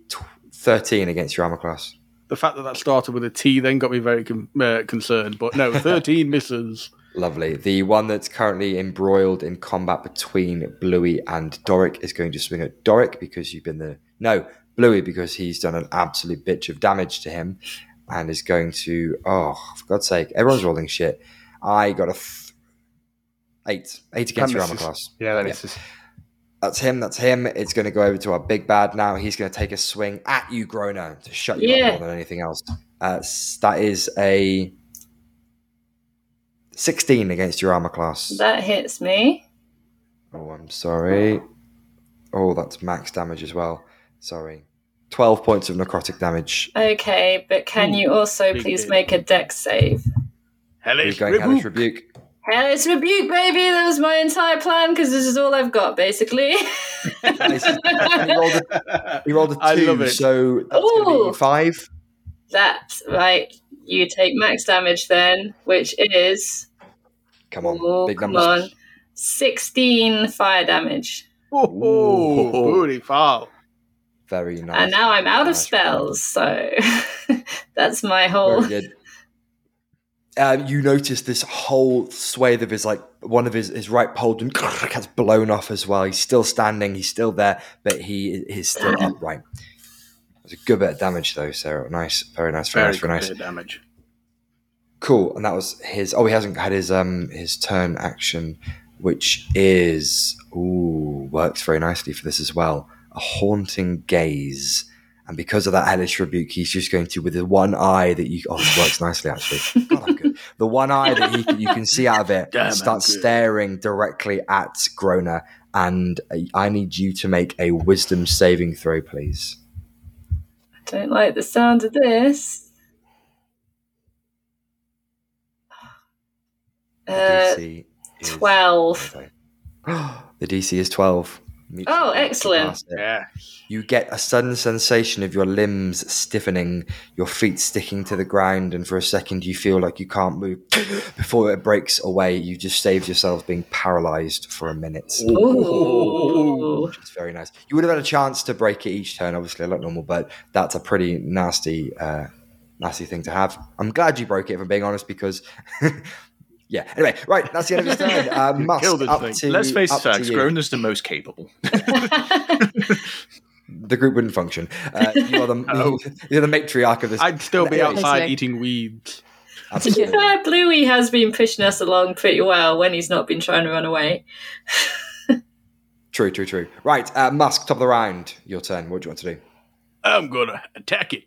S2: 13 against your armor class.
S1: The fact that that started with a T then got me very con- uh, concerned. But no, 13 misses.
S2: Lovely. The one that's currently embroiled in combat between Bluey and Doric is going to swing at Doric because you've been the. No, Bluey because he's done an absolute bitch of damage to him and is going to. Oh, for God's sake. Everyone's rolling shit. I got a. Th- eight. Eight against your armor class.
S3: Yeah, that
S2: Yeah.
S3: misses.
S2: That's him. That's him. It's going to go over to our big bad now. He's going to take a swing at you, Groner, to shut you
S6: Yeah.
S2: up more than anything else. Uh, that is a 16 against your armor class.
S6: That hits me.
S2: Oh, I'm sorry. Oh, that's max damage as well. Sorry. 12 points of necrotic damage.
S6: Okay, but can
S1: Ooh,
S6: you also please
S1: hit.
S6: make a dex save?
S2: You're
S1: Hellish
S2: going Hellish
S1: Rebuke.
S2: Rebuke.
S6: Hellish rebuke, baby! That was my entire plan because this is all I've got, basically.
S2: Nice. he, rolled a, he rolled a two,
S1: I love it.
S2: so that's going to
S6: Ooh.
S2: be five.
S6: That's right. You take max damage then, which is
S2: Come on,
S6: oh,
S2: big
S6: come on, sixteen fire damage,
S1: Oh,
S2: Ooh.
S1: booty foul.
S2: Very nice.
S6: and now I'm out of
S2: Nice.
S6: spells. So that's my whole.
S2: Very. Um, you notice this whole swathe of his like one of his, his right pauldron gets blown off as well. He's still standing, he's still there, but he is still
S6: Damn.
S2: upright. There's a good bit of damage though, Sarah. Nice, very nice, very,
S1: Very
S2: nice, very nice.
S1: good damage.
S2: Cool. And that was his. Oh, he hasn't had his um his turn action, which is ooh works very nicely for this as well. A haunting gaze, and because of that hellish rebuke, he's just going to with the one eye that you. Oh, this works nicely actually. God. The one eye that he, you can see out of it
S1: Damn,
S2: starts staring directly at Groner, and I need you to make a wisdom saving throw, please.
S6: I don't like the sound of this. Uh,
S2: DC is-
S6: Twelve.
S2: the DC is 12. Meets
S6: Oh, excellent.
S1: Yeah.
S2: You get a sudden sensation of your limbs stiffening, your feet sticking to the ground, and for a second you feel like you can't move. Before it breaks away, you just saved yourselves being paralyzed for a minute.
S6: Ooh.
S2: Which is very nice. You would have had a chance to break it each turn, obviously, like normal, but that's a pretty nasty, uh, nasty thing to have. I'm glad you broke it, if I'm being honest, because. yeah. Anyway, right. That's the end of his turn. Uh, Musk,
S1: Killed this
S2: up
S1: thing.
S2: to,
S5: Let's face
S2: up
S5: facts,
S2: you.
S5: Groner's the most capable.
S2: the group wouldn't function. Uh, you are the
S1: Oh.
S2: you're the matriarch of this.
S1: I'd still be outside
S6: exactly.
S1: eating weeds.
S6: To be
S2: Absolutely.
S6: fair, Bluey has been pushing us along pretty well when he's not been trying to run away.
S2: True, true, true. Right, uh, Musk, top of the round. Your turn. What do you want to do?
S1: I'm gonna attack it.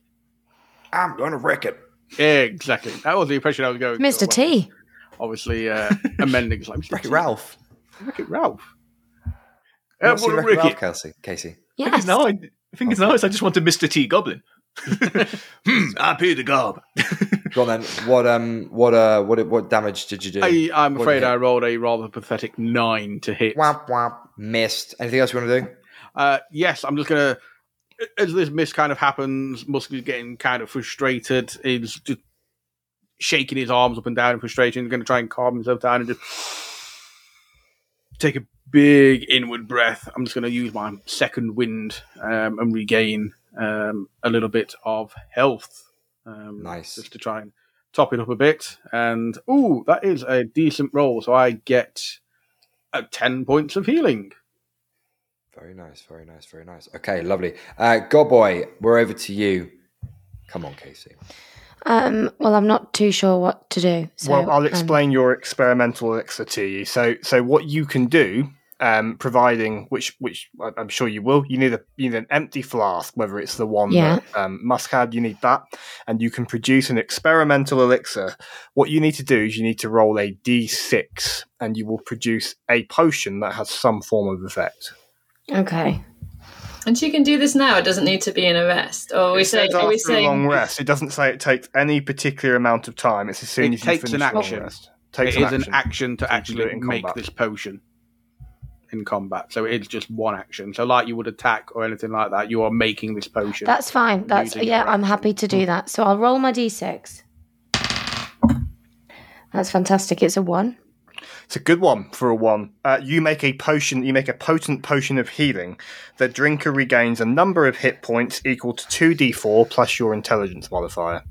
S2: I'm going to wreck it.
S1: Yeah, exactly. That was the impression I was going.
S4: Mr. T.
S1: obviously uh, amending slightly.
S2: Wreck It Ralph.
S1: Wreck It Ralph.
S2: You
S1: Uh,
S2: want to
S1: well,
S2: Wreck-It
S1: Ricky,
S2: Ralph, Kelsey? Casey.
S5: I think
S4: Yes.
S5: it's now. I, I think it's now. I just wanted Mr. T Goblin. hmm, I pay the gob.
S2: Go on then. What um what uh what what damage did you do?
S1: I, I'm
S2: What
S1: afraid I rolled a rather pathetic nine to hit.
S2: Whap whap. Missed. Anything else you want to do?
S1: Uh, yes, I'm just gonna. As this miss kind of happens, Musky's getting kind of frustrated. He's just shaking his arms up and down in frustration. He's going to try and calm himself down and just take a big inward breath. I'm just going to use my second wind um, and regain um, a little bit of health. Um,
S2: Nice.
S1: Just to try and top it up a bit. And ooh, that is a decent roll. So I get uh, ten points of healing.
S2: Very nice, very nice, very nice. Okay, lovely. Uh Godboy, we're over to you. Come on, Casey.
S4: Um, well, I'm not too sure what to do. So,
S3: well, I'll
S4: um,
S3: explain your experimental elixir to you. So, so what you can do, um, providing which which I'm sure you will, you need a you need an empty flask, whether it's the one
S4: Yeah.
S3: that um, Musk had, you need that, and you can produce an experimental elixir. What you need to do is you need to roll a d6, and you will produce a potion that has some form of effect.
S4: Okay.
S6: And she can do this now. It doesn't need to be in a rest. Or we
S3: It
S6: saying?
S3: says
S6: Are we
S3: after a long rest? It doesn't say it takes any particular amount of time. It's as soon
S1: It
S3: as you
S1: takes an
S3: finish long
S1: action.
S3: rest. Takes
S1: It is an action to
S3: So you can do
S1: actually
S3: it
S1: make
S3: combat.
S1: this potion in combat. So it's just one action. So like you would attack or anything like that, you are making this potion.
S4: That's fine. That's yeah. I'm happy to do that. So I'll roll my d6. That's fantastic. It's a one.
S3: It's a good one for a one. Uh, you make a potion. You make a potent potion of healing. The drinker regains a number of hit points equal to two d4 plus your intelligence modifier.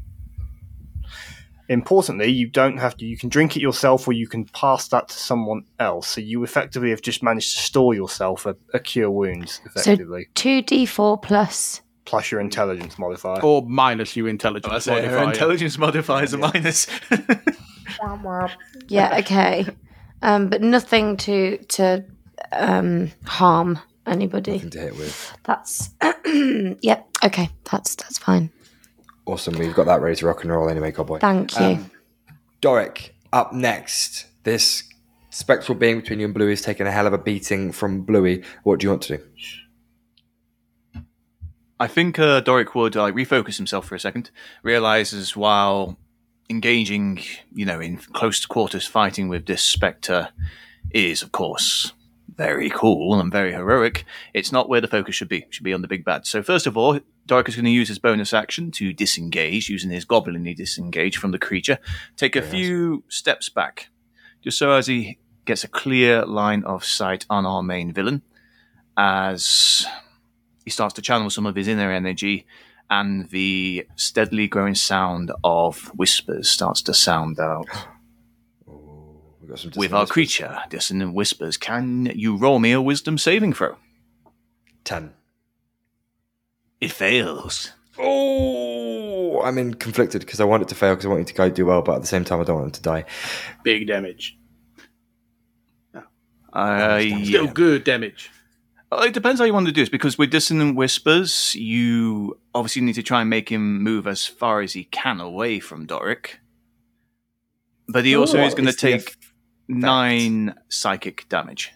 S3: Importantly, you don't have to. You can drink it yourself, or you can pass that to someone else. So you effectively have just managed to store yourself a, a cure wounds effectively,
S4: Two d4 plus.
S3: plus your intelligence modifier.
S1: or minus your intelligence.
S5: I say her
S1: modifier.
S5: intelligence modifier is a minus.
S4: Yeah. Okay. Um, but nothing to to um harm anybody.
S2: Nothing to hit with.
S4: That's yep. Okay. That's that's fine.
S2: Awesome. We've got that ready to rock and roll anyway, Godboy.
S4: Thank you.
S2: Um, Doric, up next. This spectral being between you and Bluey is taking a hell of a beating from Bluey. What do you want to do?
S5: I think uh, Doric would uh, refocus himself for a second, realizes while engaging, you know, in close quarters fighting with this spectre is, of course, very cool and very heroic. It's not where the focus should be. It should be on the big bad. So first of all, Doric is going to use his bonus action to disengage, using his goblin disengage from the creature. Take a few steps back, just so as he gets a clear line of sight on our main villain. As he starts to channel some of his inner energy, and the steadily growing sound of whispers starts to sound out.
S2: We've got some
S5: With our
S2: dissonance.
S5: creature, dissonant whispers, can you roll me a wisdom saving throw?
S2: Ten.
S5: It fails.
S2: Oh, I'm in conflicted because I want it to fail because I want you to go do well, but at the same time, I don't want him to die.
S1: Big damage.
S5: Uh,
S1: Still
S5: yeah.
S1: good damage.
S5: Well, It depends how you want to do this because with dissonant whispers, you obviously need to try and make him move as far as he can away from Doric. But he also is going to
S2: is the
S5: take nine psychic damage.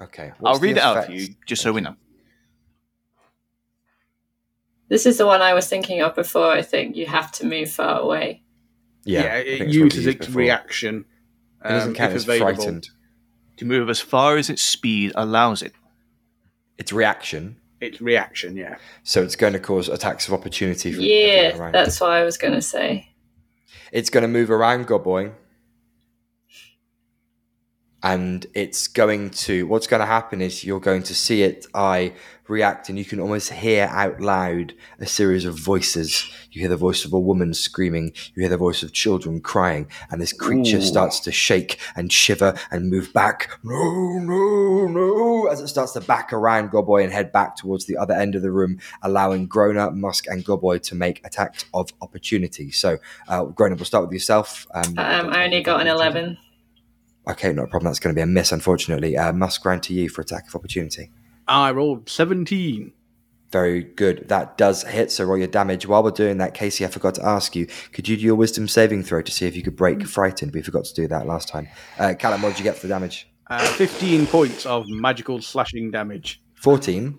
S2: Okay.
S5: I'll read it out for you just so we know.
S6: This is the one I was thinking of before. I think you have to move far away.
S2: Yeah,
S1: Yeah,
S2: I
S1: it
S2: think it's what
S1: uses
S2: you
S1: its
S2: before.
S1: reaction.
S2: It doesn't
S1: um,
S2: count
S1: if
S2: as frightened.
S5: To move as far as its speed allows it.
S2: It's reaction,
S1: Its reaction, yeah.
S2: so it's going to cause attacks of opportunity. From
S6: Yeah, that's what I was going to say.
S2: It's going to move around Godboy. And it's going to, what's going to happen is you're going to see it, I react, and you can almost hear out loud a series of voices. You hear the voice of a woman screaming, you hear the voice of children crying, and this creature
S5: Ooh.
S2: starts to shake and shiver and move back. No, no, no, as it starts to back around Godboy and head back towards the other end of the room, allowing Groner, Musk, and Godboy to make attacks of opportunity. So, uh, Groner, we'll start with yourself. Um,
S6: Um, I only got an 11.
S2: Okay, not a problem. That's going to be a miss, unfortunately. Uh, Musk round to you for attack of opportunity.
S1: I rolled 17.
S2: Very good. That does hit. So roll your damage. While we're doing that, Casey, I forgot to ask you. Could you do your wisdom saving throw to see if you could break frightened? We forgot to do that last time. Uh, Callum, what did you get for the damage?
S1: Uh, 15 points of magical slashing damage.
S2: 14.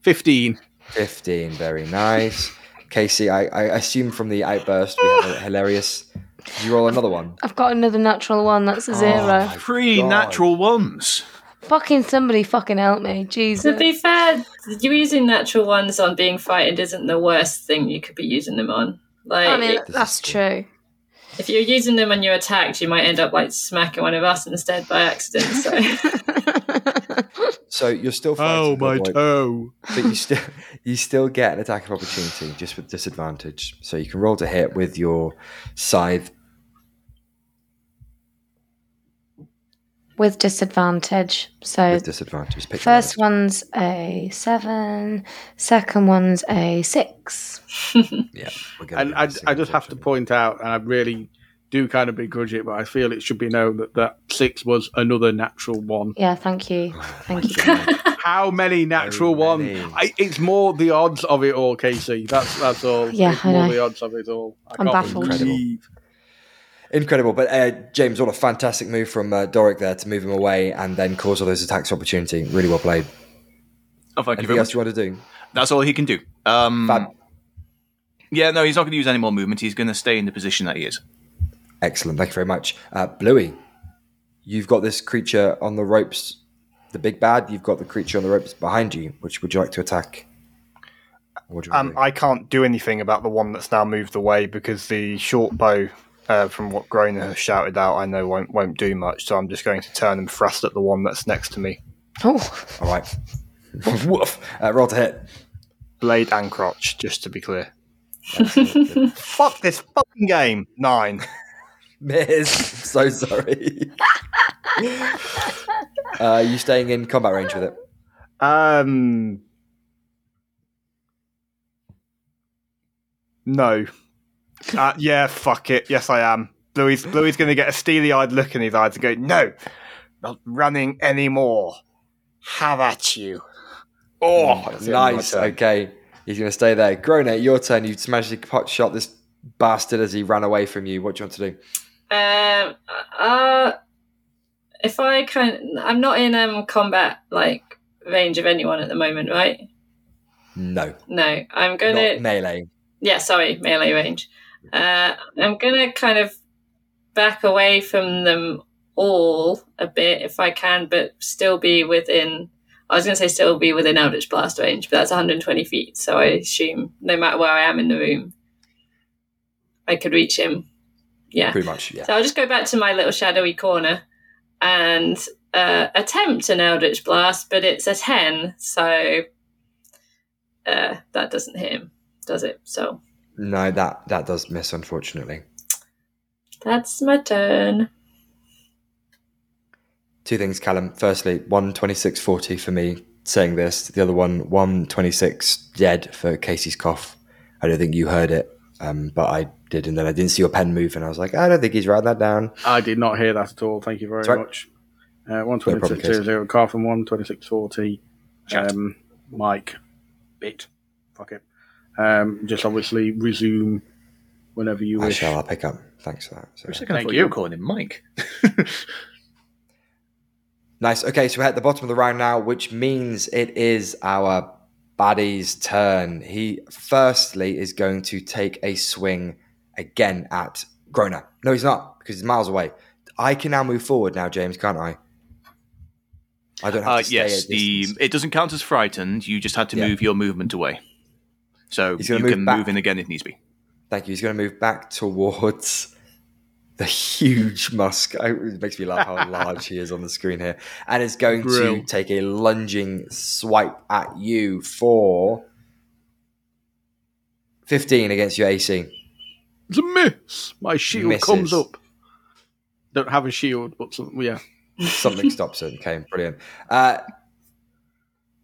S1: 15.
S2: 15. Very nice. Casey, I, I assume from the outburst we have a hilarious. Did you roll another one?
S4: I've got another natural one. That's a oh zero.
S5: Three
S2: God.
S5: natural ones.
S4: fucking somebody fucking help me. Jesus.
S6: To
S4: Jesus.
S6: be fair, you using natural ones on being frightened isn't the worst thing you could be using them on. Like,
S4: I mean,
S6: if-
S4: that's true.
S6: if you're using them when you're attacked, you might end up like smacking one of us instead by accident. So
S2: So you're still fighting.
S1: Oh, my
S2: Boy,
S1: toe.
S2: but you still you still get an attack of opportunity just with disadvantage. So you can roll to hit with your scythe.
S4: With disadvantage. So
S2: With disadvantage. Pick
S4: first one's a seven, second one's a six.
S2: Yeah. we're
S1: And I, I just have to point out, and I really do kind of begrudge it, but I feel it should be known that that six was another natural one.
S4: Yeah, thank you. Thank you.
S1: How many natural ones?
S2: many.
S1: I, it's more the odds of it all, Casey. That's that's all.
S4: Yeah,
S1: it's
S4: I
S1: more
S4: know.
S1: the odds of it all. I
S4: I'm baffled.
S1: believe-
S2: Incredible. But uh, James, what a fantastic move from uh, Doric there to move him away and then cause all those attacks opportunity. Really well played.
S5: Oh, thank you
S2: Anything
S5: very
S2: else
S5: much.
S2: you want to do?
S5: That's all he can do. Um,
S2: Fab.
S5: yeah, no, he's not going to use any more movement. He's going to stay in the position that he is.
S2: Excellent. Thank you very much. Uh, Bluey, you've got this creature on the ropes, the big bad. You've got the creature on the ropes behind you. Which would you like to attack? What do you
S3: Um,
S2: to do?
S3: I can't do anything about the one that's now moved away because the short bow, uh, from what Groner has shouted out, I know won't won't do much. So I'm just going to turn and thrust at the one that's next to me.
S4: Oh,
S2: All right. Woof. Uh, roll to hit.
S3: Blade and crotch, just to be clear. Fuck this fucking game. Nine.
S2: Miss. so sorry. uh, you staying in combat range with it?
S3: Um. No. Uh, yeah, fuck it. Yes, I am. Bluey's Bluey's going to get a steely-eyed look in his eyes and go, "No, not running anymore. Have at you." Oh, that's the end of my
S2: nice. Okay. He's going to stay there. Groner, your turn. You've managed to pot shot this bastard as he ran away from you. What do you want to do?
S6: Um, uh, if I can, I'm not in um combat like range of anyone at the moment, right?
S2: No.
S6: No, I'm gonna.
S2: Not melee.
S6: yeah, sorry, melee range. Uh, I'm gonna kind of back away from them all a bit if I can, but still be within. I was gonna say still be within Eldritch Blast range, but that's 120 feet, so I assume no matter where I am in the room, I could reach him. Yeah.
S2: Pretty much, yeah.
S6: So I'll just go back to my little shadowy corner and uh, attempt an Eldritch Blast, but it's a 10, so uh, that doesn't hit him, does it? So
S2: No, that, that does miss, unfortunately.
S6: that's my turn.
S2: Two things, Callum. Firstly, one twenty-six forty for me saying this. The other one, one twenty-six dead for Casey's cough. I don't think you heard it, um, but I did, and then I didn't see your pen move, and I was like, I don't think he's writing that down.
S1: I did not hear that at all. Thank you very
S2: That's right.
S1: much. Uh,
S2: problem,
S1: 126.00, car from 126.40.
S5: Chat.
S1: Um, Mike, bit. Fuck it. Um, just obviously resume whenever you
S2: I
S1: wish.
S2: shall. I'll pick up. Thanks for that.
S5: For a
S2: So.
S5: second, I
S1: Thank
S5: thought
S1: you.
S5: you were calling him Mike.
S2: Nice. Okay, so we're at the bottom of the round now, which means it is our baddie's turn. He firstly is going to take a swing again at Groner. No, he's not because he's miles away. I can now move forward now, James, can't I? I don't have
S5: Uh,
S2: to
S5: yes, the it doesn't count as frightened. You just had to
S2: Yeah.
S5: move your movement away, so
S2: He's
S5: you
S2: move
S5: can
S2: back.
S5: move in again if needs be.
S2: Thank you. He's going to move back towards the huge musk. It makes me laugh how large he is on the screen here. And is going to take a lunging swipe at you for 15 against your AC.
S1: It's a miss. My shield
S2: Misses.
S1: comes up. Don't have a shield, but some, yeah.
S2: Something stops it. Okay, brilliant. Uh,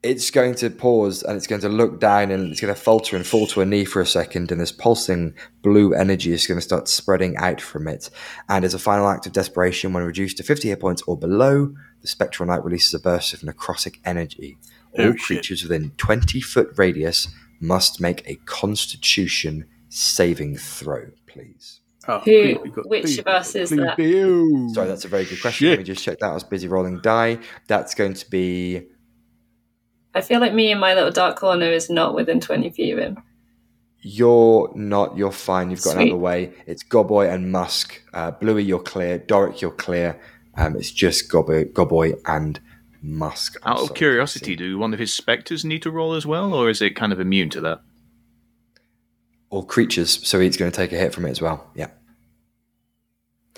S2: it's going to pause and it's going to look down and it's going to falter and fall to a knee for a second. And this pulsing blue energy is going to start spreading out from it. And as a final act of desperation, when reduced to 50 hit points or below, the spectral knight releases a burst of necrotic energy. All
S5: Oh, shit.
S2: creatures within 20 foot radius must make a constitution saving throw, please.
S1: Oh,
S6: Who-
S1: please
S6: which
S1: please
S6: of us
S1: good,
S6: is
S1: please
S6: that?
S2: Sorry, that's a very good question. Let me just check that. I was busy rolling die. That's going to be
S6: I feel like me in my little dark corner is not within 20 feet of him.
S2: You're not. You're fine. You've got
S6: Sweet.
S2: another way. It's Goboy and Musk. Uh, Bluey, you're clear. Doric, you're clear. Um, it's just Goboy, Goboy and Musk. I'm
S5: Out of curiosity, do one of his spectres need to roll as well, or is it kind of immune to that?
S2: All creatures, so he's going to take a hit from it as well. Yeah.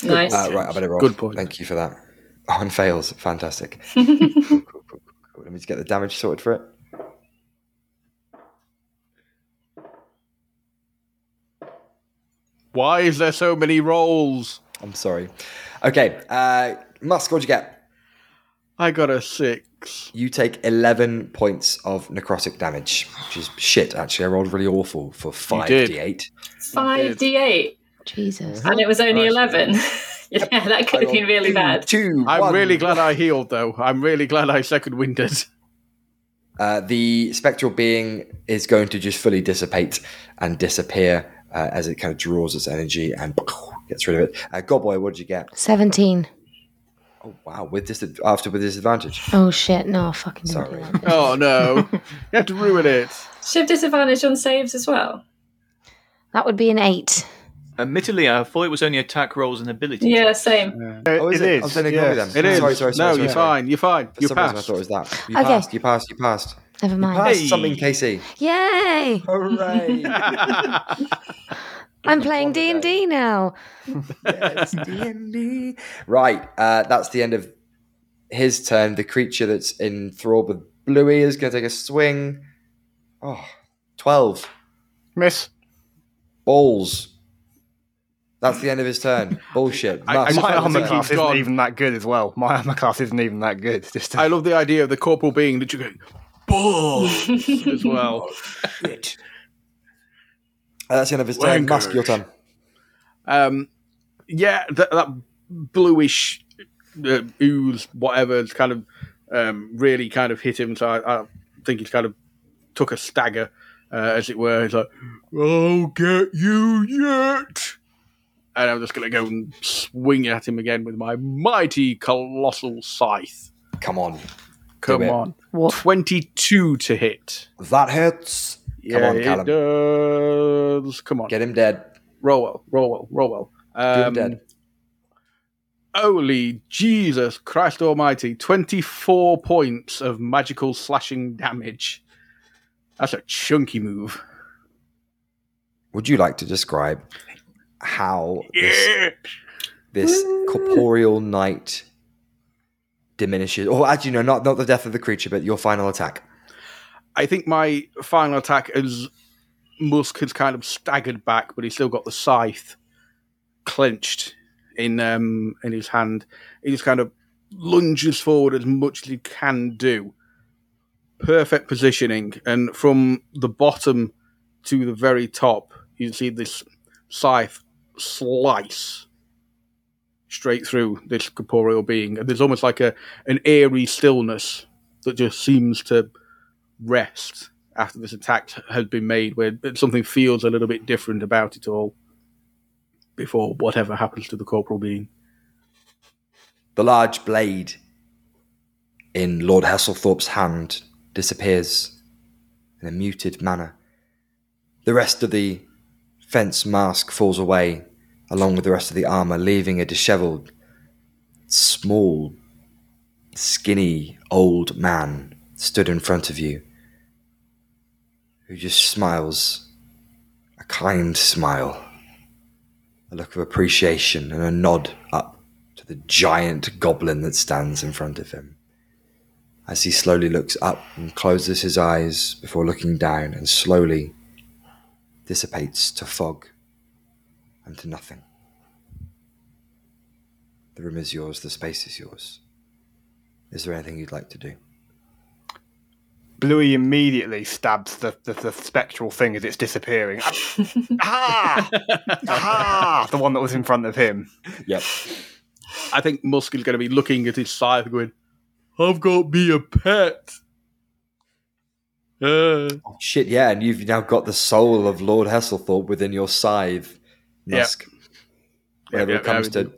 S6: Nice.
S2: Uh, right, I better roll.
S1: Good point.
S2: Thank you for that. Oh, and fails. Fantastic. cool. Let me just get the damage sorted for it.
S1: Why is there so many rolls?
S2: I'm sorry. Okay, uh, Musk, what'd you get?
S1: I got a six.
S2: You take 11 points of necrotic damage, which is shit, actually. I rolled really awful for 5d8.
S6: 5d8.
S4: Jesus.
S6: And it was only
S1: Nice.
S6: 11. Yeah, that could have been really
S2: two,
S6: bad.
S2: Two,
S1: I'm
S2: one.
S1: really glad I healed, though. I'm really glad I second winded.
S2: Uh, the spectral being is going to just fully dissipate and disappear uh, as it kind of draws its energy and gets rid of it. Uh, Godboy, what did you get?
S4: 17.
S2: Oh wow, with dis- after with disadvantage.
S4: Oh shit, no, I fucking didn't
S2: Sorry.
S4: do that.
S1: Oh no. you have to ruin it.
S6: Should have disadvantage on saves as well.
S4: That would be an 8.
S5: Admittedly, I thought it was only attack rolls and abilities.
S6: Yeah, same.
S2: Oh, is
S3: It
S2: it?
S3: is,
S2: I'm then ignore
S3: yes.
S2: them.
S1: It is.
S2: Sorry, sorry, sorry.
S1: no, you're
S2: sorry.
S1: fine. You're fine. You
S2: passed. I thought it was that. You
S4: Okay.
S2: passed. You passed. You passed.
S4: Never
S2: You
S4: mind.
S2: passed
S5: Hey.
S2: something, Casey.
S4: Yay!
S2: Hooray!
S4: I'm playing D&D now.
S2: yes, D&D. Right, uh, that's the end of his turn. The creature that's enthralled with Bluey is going to take a swing. Oh, 12.
S3: Miss.
S2: Balls. That's the end of his turn. Bullshit.
S1: I- I
S3: My armor class isn't even that good as well. My armor class isn't even that good. Just
S1: I love the idea of the corporal being that you're going, balls as well.
S2: Uh, that's the end of his turn.
S1: Wankers.
S2: Musk, your turn.
S1: Um, yeah, that, that bluish uh, ooze, whatever, has kind of um, really kind of hit him. So I, I think he's kind of took a stagger, uh, as it were. He's like, "I'll get you yet," and I'm just going to go and swing at him again with my mighty colossal scythe.
S2: Come on.
S1: Come on,
S4: What?
S1: twenty-two to hit.
S2: That hurts. Come
S1: yeah,
S2: on, Callum.
S1: it does. Come on,
S2: Get him dead.
S1: roll well, roll well, roll well.
S2: Do him
S1: Um,
S2: dead.
S1: Holy Jesus Christ Almighty! Twenty-four points of magical slashing damage. That's a chunky move.
S2: Would you like to describe how this, this corporeal knight diminishes? Or actually, no, not, not the death of the creature, but your final attack.
S1: I think my final attack is Musk has kind of staggered back, but he's still got the scythe clenched in um, in his hand. He just kind of lunges forward as much as he can do. Perfect positioning, and from the bottom to the very top, you see this scythe slice straight through this corporeal being, and there's almost like a an eerie stillness that just seems to rest after this attack has been made, where something feels a little bit different about it all before whatever happens to the corporal being.
S2: The large blade in Lord Hasselthorpe's hand disappears in a muted manner. The rest of the fence mask falls away, along with the rest of the armor, leaving a disheveled, small, skinny, old man stood in front of you, who just smiles a kind smile, a look of appreciation, and a nod up to the giant goblin that stands in front of him. As he slowly looks up and closes his eyes before looking down and slowly dissipates to fog and to nothing. The room is yours, the space is yours. Is there anything you'd like to do?
S3: Bluey immediately stabs the, the, the spectral thing as it's disappearing. ah! ah! The one that was in front of him.
S2: Yep.
S1: I think Musk is going to be looking at his scythe going, I've got me a pet. Uh,
S2: Oh, shit, yeah, and you've now got the soul of Lord Hesselthorpe within your scythe,
S1: Yeah.
S2: Musk. Whenever
S1: yeah,
S2: it comes
S1: yeah,
S2: to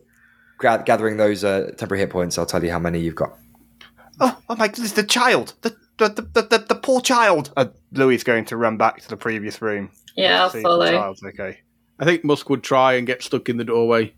S2: gra- gathering those uh, temporary hit points, I'll tell you how many you've got.
S3: Oh, oh my goodness, the child! The, the, the, the, the, the poor child! Uh, Louis is going to run back to the previous room.
S6: Yeah, I'll follow.
S3: The child's okay.
S1: I think Musk would try and get stuck in the doorway.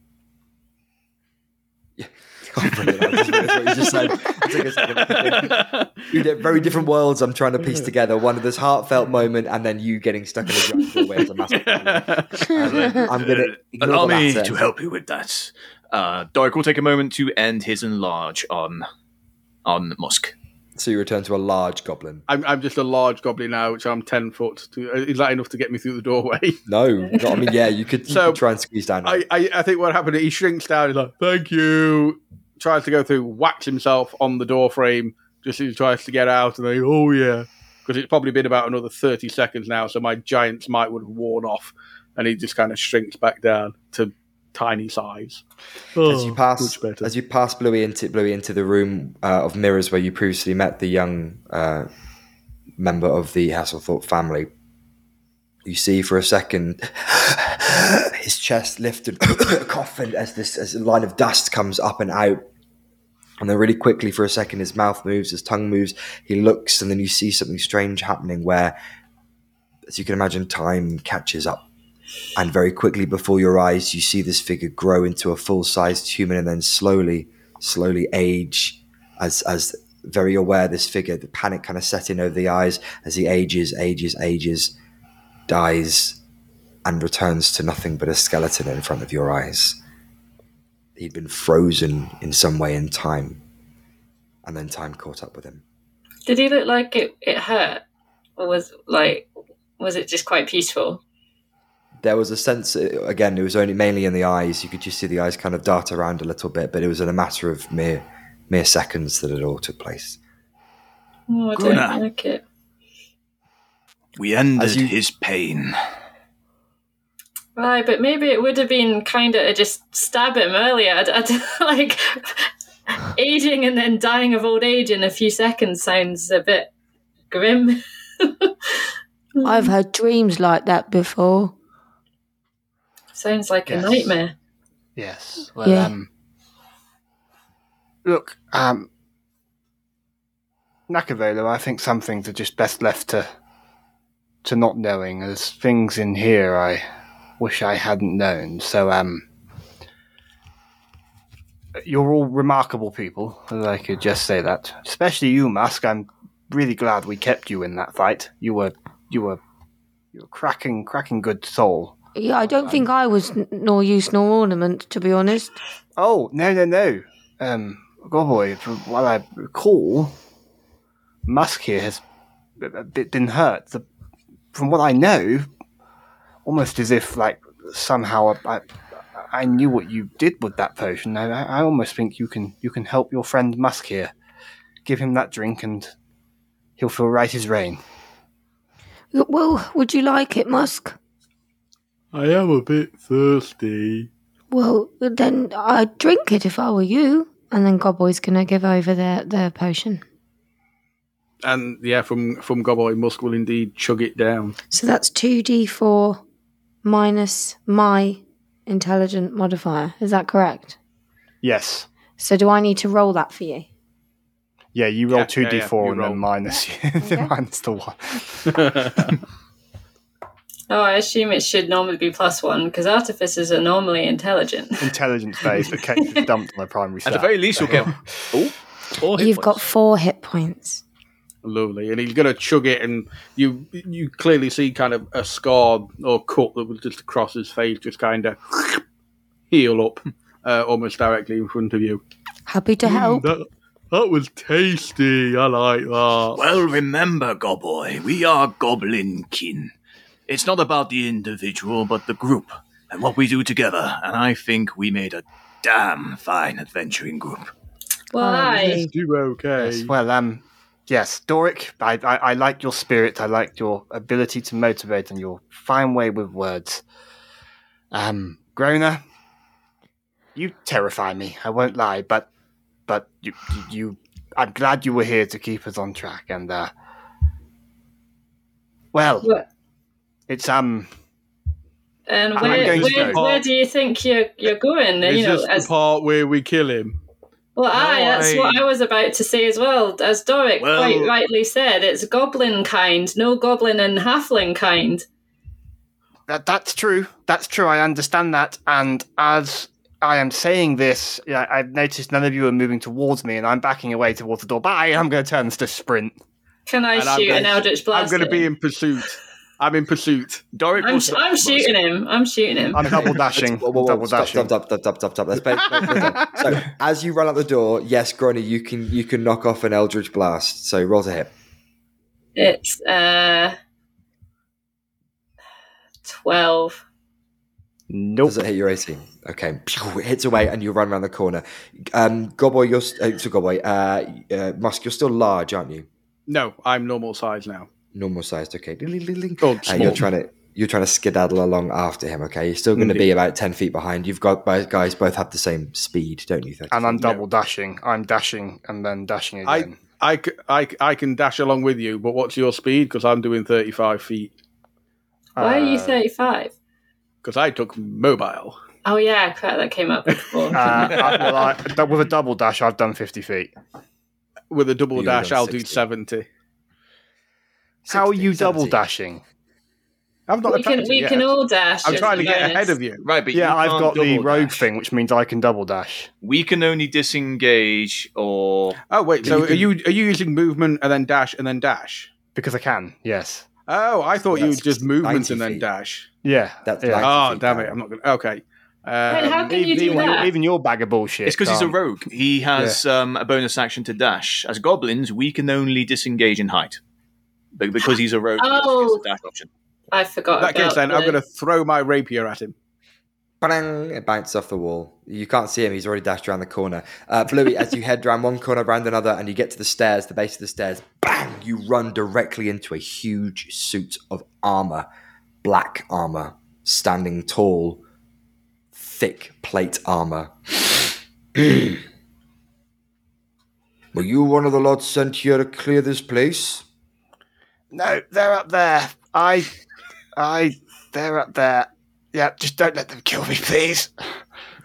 S2: Oh, brilliant. I just realised what you just said. It took a second. Two very different worlds I'm trying to piece together. One of this heartfelt moment and then you getting stuck in a giant doorway as a massive problem. I'm going to
S5: Uh, allow me to help you with that. Uh, Doric will take a moment to end his enlarge on on Musk.
S2: So you return to a large goblin.
S1: I'm, I'm just a large goblin now, which I'm 10 foot. To, is that enough to get me through the doorway?
S2: No, not, I mean, yeah, you could, you
S1: So,
S2: could try and squeeze down.
S1: I, I, I think what happened, is he shrinks down, he's like, thank you. Tries to go through, whacks himself on the door frame, just as he tries to get out, and then, oh yeah. Because it's probably been about another 30 seconds now, so my giant's might would have worn off, and he just kind of shrinks back down to tiny size.
S2: as you
S1: Oh,
S2: pass
S1: much better.
S2: as you pass Bluey into Bluey into the room uh, of mirrors where you previously met the young uh, member of the Hasselthorpe family, you see for a second his chest lifted, coughing as this as a line of dust comes up and out. And then, really quickly, for a second, his mouth moves, his tongue moves. He looks, and then you see something strange happening. Where, as you can imagine, time catches up and very quickly before your eyes you see this figure grow into a full-sized human and then slowly slowly age as as very aware this figure the panic kind of set in over the eyes as he ages ages ages dies and returns to nothing but a skeleton in front of your eyes he'd been frozen in some way in time and then time caught up with him
S6: Did he look like it, it hurt? Or was like was it just quite peaceful?
S2: there was a sense again it was only mainly in the eyes you could just see the eyes kind of dart around a little bit but it was in a matter of mere mere seconds that it all took place
S6: Oh, I
S5: Guna.
S6: don't like it.
S5: We ended
S2: you-
S5: his pain.
S6: Right, but maybe it would have been kind of to just stab him earlier. I'd, I'd, like aging and then dying of old age in a few seconds sounds a bit grim.
S4: I've had dreams like that before.
S6: sounds like
S3: Yes.
S6: a nightmare.
S3: Yes. Well,
S4: Yeah.
S3: um, look, um, Nakavolo, I think some things are just best left to to not knowing. There's things in here I wish I hadn't known. So, um, you're all remarkable people, I could just say that. Especially you, Musk. I'm really glad we kept you in that fight. You were, you were, you were cracking, cracking good soul.
S4: Yeah, I don't think I was n- nor use nor ornament, to be honest.
S3: Oh no no no! Um, Goboy, from what I recall, Musk here has a been hurt. The, from what I know, almost as if like somehow I, I knew what you did with that potion. I, I I almost think you can you can help your friend Musk here. Give him that drink and he'll feel right as rain.
S4: Well, would you like it, Musk?
S1: I am a bit thirsty.
S4: Well, then I'd drink it if I were you. And then Godboy's gonna give over their, their potion.
S1: And yeah, from from Gobboy, Musk will indeed chug it down.
S4: So that's 2d4 minus my intelligent modifier. Is that correct?
S3: Yes.
S4: So do I need to roll that for you?
S3: Yeah, you roll
S1: Yeah,
S3: two
S1: yeah,
S3: d
S1: yeah,
S3: four
S1: you
S3: and
S1: roll.
S3: then minus
S4: Okay.
S3: minus the one.
S6: Oh, I assume it should normally be plus one because artificers are normally intelligent.
S3: Intelligence based, but Kate is dumped on a primary
S5: At the
S3: stat.
S5: very least, you'll get. Oh, four hit
S4: You've got
S5: points.
S4: four hit points.
S1: Lovely, and he's gonna chug it, and you you clearly see kind of a scar or cut that was just across his face, just kind of heal up, uh, almost directly in front of you.
S4: Happy to help.
S1: That, that was tasty. I like that.
S5: Well, remember, Gobboy, we are goblin kin. It's not about the individual, but the group and what we do together. And I think we made a damn fine adventuring group.
S6: Well,
S4: Oh,
S6: I
S1: do okay.
S3: Yes, well, um, yes, Doric, I, I, I like your spirit. I like your ability to motivate and your fine way with words. Um, Groner, you terrify me. I won't lie, but but you, you, I'm glad you were here to keep us on track. And uh, Well,
S6: What-
S3: it's um.
S6: And where, where, where do you think you're you're going?
S1: Is
S6: you know,
S1: this
S6: as
S1: the part where we kill him?
S6: Well, aye, that's
S5: I-
S6: what I was about to say as well. As Doric
S5: Well-
S6: quite rightly said, it's goblin kind, no goblin and halfling kind.
S3: That, that's true. That's true. I understand that. And as I am saying this, I've noticed none of you are moving towards me, and I'm backing away towards the door. But I am going to turn this to sprint.
S6: Can I
S1: And
S6: shoot an eldritch blast?
S1: I'm going to be in pursuit. I'm in pursuit.
S5: Doric
S6: I'm, sh- I'm shooting him. I'm shooting him.
S3: I'm double dashing.
S2: Whoa, whoa, whoa,
S3: double
S2: stop,
S3: dashing.
S2: stop, stop, stop, stop, stop. Let's play, play- play. So, as you run out the door, yes, Grony, you can you can knock off an Eldritch Blast. So roll to hit.
S6: It's uh twelve.
S3: Nope.
S2: Does it hit your 18? Okay. Pew, It hits away and you run around the corner. Um, Goboy, you're st- uh, so Goboy, uh, uh, Musk, you're still large, aren't you?
S1: No, I'm normal size now.
S2: Normal sized. Okay.
S1: Oh,
S2: Uh,
S1: small.
S2: you're trying to you're trying to skedaddle along after him. Okay. You're still going to be about 10 feet behind. You've got both guys both have the same speed, don't you? 30
S3: And I'm
S2: feet?
S3: double dashing. I'm dashing and then dashing again.
S1: I, again. I can dash along with you, but what's your speed? Because I'm doing 35 feet.
S6: Why are you
S3: Uh,
S6: thirty-five?
S1: Because I took mobile.
S6: Oh yeah, crap, that came up before.
S3: Uh, I, well, I, with a double dash, I've done 50 feet.
S1: With a double
S2: You've
S1: dash, I'll do
S2: 60.
S1: 70.
S3: How are
S2: 60,
S3: you double dashing?
S1: I've not
S6: we can we
S1: yet.
S6: can all dash.
S1: I'm trying to get
S6: bonus.
S1: ahead of you.
S5: Right, but
S3: Yeah,
S5: you
S3: I've got the rogue
S5: dash.
S3: thing, which means I can double dash.
S5: We can only disengage or
S1: Oh wait,
S2: But
S1: so
S2: you
S1: are you are you using movement and then dash and then dash?
S3: Because I can, yes.
S1: Oh, I thought you
S2: were
S1: just movement and then
S2: feet.
S1: dash.
S3: Yeah.
S2: That's
S3: yeah.
S1: Oh damn
S2: down.
S1: it! I'm not gonna. Okay.
S6: Wait, how
S1: Um,
S6: can you
S3: even,
S6: do
S3: even,
S6: that?
S3: even your bag of bullshit.
S5: it's because he's a rogue. He has um, a bonus action to dash. As goblins, we can only disengage in height. Be- Because he's a rogue,
S6: Oh.
S5: gets a dash option.
S6: I forgot.
S1: in that case,
S6: about
S1: then I'm going to throw my rapier at him.
S2: Bang! It bounces off the wall. You can't see him. He's already dashed around the corner. Uh, Bluey, as you head around one corner, around another, and you get to the stairs, the base of the stairs, bang! You run directly into a huge suit of armor, black armor, standing tall, thick plate armor. Were you one of the lot sent here to clear this place?
S3: No, they're up there. I, I, they're up there. Yeah, just don't let them kill me, please.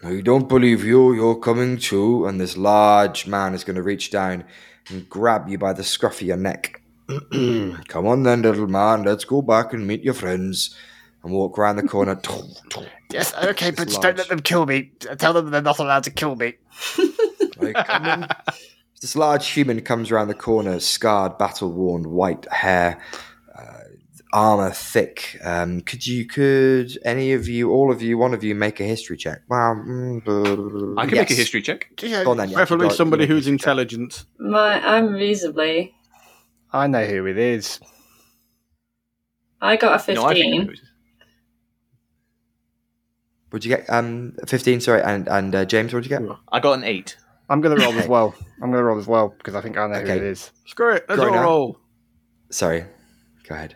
S2: I don't believe you. You're coming too. And this large man is going to reach down and grab you by the scruff of your neck. Come on then, little man. Let's go back and meet your friends. And walk around the corner.
S3: Yes, okay, but just don't let them kill me. Tell them they're not allowed to kill me.
S2: I come in. This large human comes around the corner, scarred, battle worn, white hair, uh, armor thick. Um, could you, could any of you, all of you, one of you, make a history check? Well, mm,
S5: I can
S2: yes.
S5: make a history check.
S3: Yeah,
S2: Go on then, yeah,
S1: Preferably
S2: got-
S1: somebody
S2: you got a
S1: who's intelligent.
S6: My, I'm reasonably.
S3: I know who it is.
S6: I got a
S5: No, I think
S6: fifteen.
S5: it was-
S2: What'd you get? Um, 15, sorry. And, and uh, James, what'd you get?
S5: I got an eight.
S3: I'm going to roll as well. I'm going to roll as well because I think I know who it is.
S1: Screw it. Let's all roll.
S2: Sorry. Go ahead.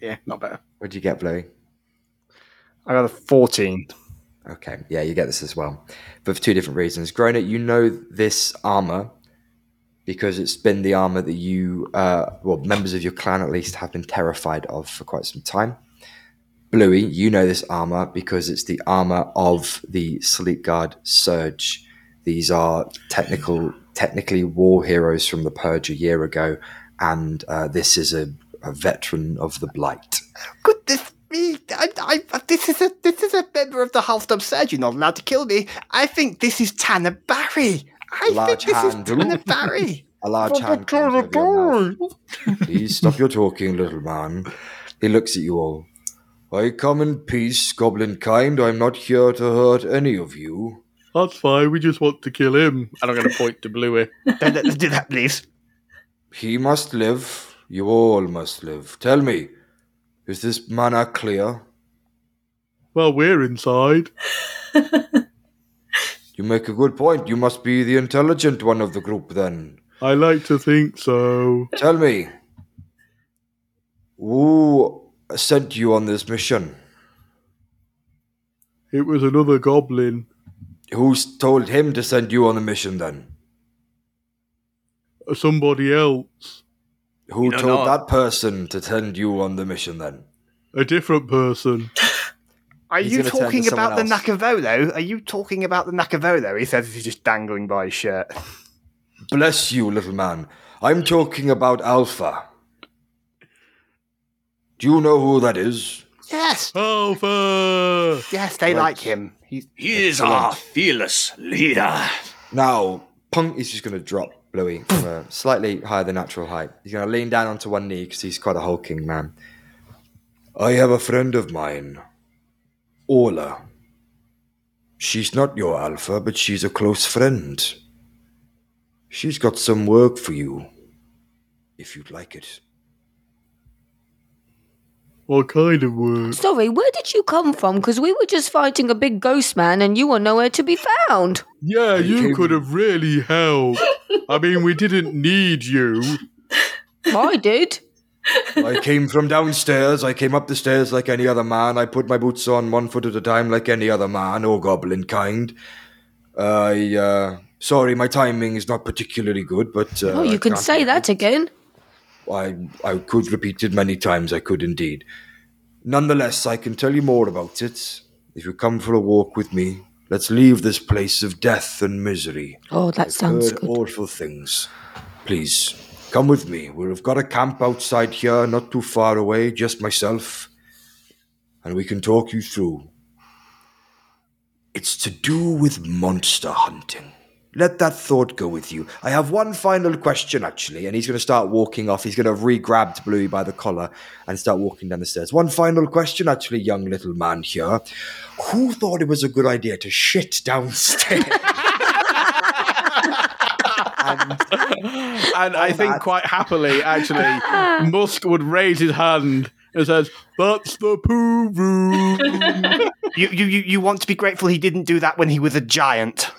S1: Yeah, not better.
S2: What'd you get, Bluey?
S3: I got a 14.
S2: Okay, yeah, you get this as well, but for two different reasons. Groner, you know this armor because it's been the armor that you, uh, well, members of your clan at least, have been terrified of for quite some time. Bluey, you know this armor because it's the armor of the Sleep Guard Surge. These are technical, technically war heroes from the Purge a year ago, and uh, this is a, a veteran of the Blight.
S3: Goodness me! I, I, this is a this is a member of the Halfdom Surge. You're not allowed to kill me. I think this is Tanner Barry. I
S2: Large
S3: think this
S2: hand.
S3: is Tanner Barry.
S2: A large hand your mouth. Please stop your talking, little man. He looks at you all. I come in peace, goblin kind. I'm not here to hurt any of you.
S1: That's fine. We just want to kill him. And I'm going to point to Bluey.
S3: Don't let them do that, please.
S2: He must live. You all must live. Tell me, is this manor clear?
S1: Well, we're inside.
S2: You make a good point. You must be the intelligent one of the group then.
S1: I like to think so.
S2: Tell me, who sent you on this mission?
S1: It was another goblin.
S2: Who's told him to send you on the mission then?
S1: Somebody else.
S2: Who
S5: No,
S2: told
S5: no.
S2: that person to send you on the mission then?
S1: A different person.
S3: Are
S2: He's
S3: you
S2: gonna turn to
S3: talking about the. Nakavolo? Are you talking about the Nakavolo? He says he's just dangling by his shirt.
S2: Bless you, little man. I'm talking about Alpha. Do you know who that is?
S3: Yes,
S1: Alpha!
S3: yes, they
S2: Right.
S3: like him. He's
S5: He is our fearless leader.
S2: Now, Punk is just going to drop Bluey from a slightly higher than natural height. He's going to lean down onto one knee because he's quite a hulking man. I have a friend of mine, Orla. She's not your alpha, but she's a close friend. She's got some work for you, if you'd like it.
S1: What kind of work?
S4: Sorry, where did you come from? Because we were just fighting a big ghost man and you were nowhere to be found.
S1: Yeah, you could have really helped. I mean, we didn't need you.
S4: I did.
S2: I came from downstairs. I came up the stairs like any other man. I put my boots on one foot at a time like any other man or goblin kind. I, uh, sorry, my timing is not particularly good, but. Uh,
S4: oh, you
S2: I
S4: can say that
S2: it.
S4: again.
S2: I, I could repeat it many times, I could indeed. Nonetheless, I can tell you more about it. If you come for a walk with me, let's leave this place of death and misery.
S4: Oh, that sounds
S2: Heard
S4: good.
S2: awful things. Please, come with me. We've got a camp outside here, not too far away, just myself. And we can talk you through. It's to do with monster hunting. Let that thought go with you. I have one final question, actually, and he's going to start walking off. He's going to have re-grabbed Bluey by the collar and start walking down the stairs. One final question, actually, young little man here. Who thought it was a good idea to shit downstairs? and
S1: And I think
S2: that.
S1: quite happily, actually, Musk would raise his hand and says, That's the poo room.
S3: You, you, you, you want to be grateful he didn't do that when he was a giant.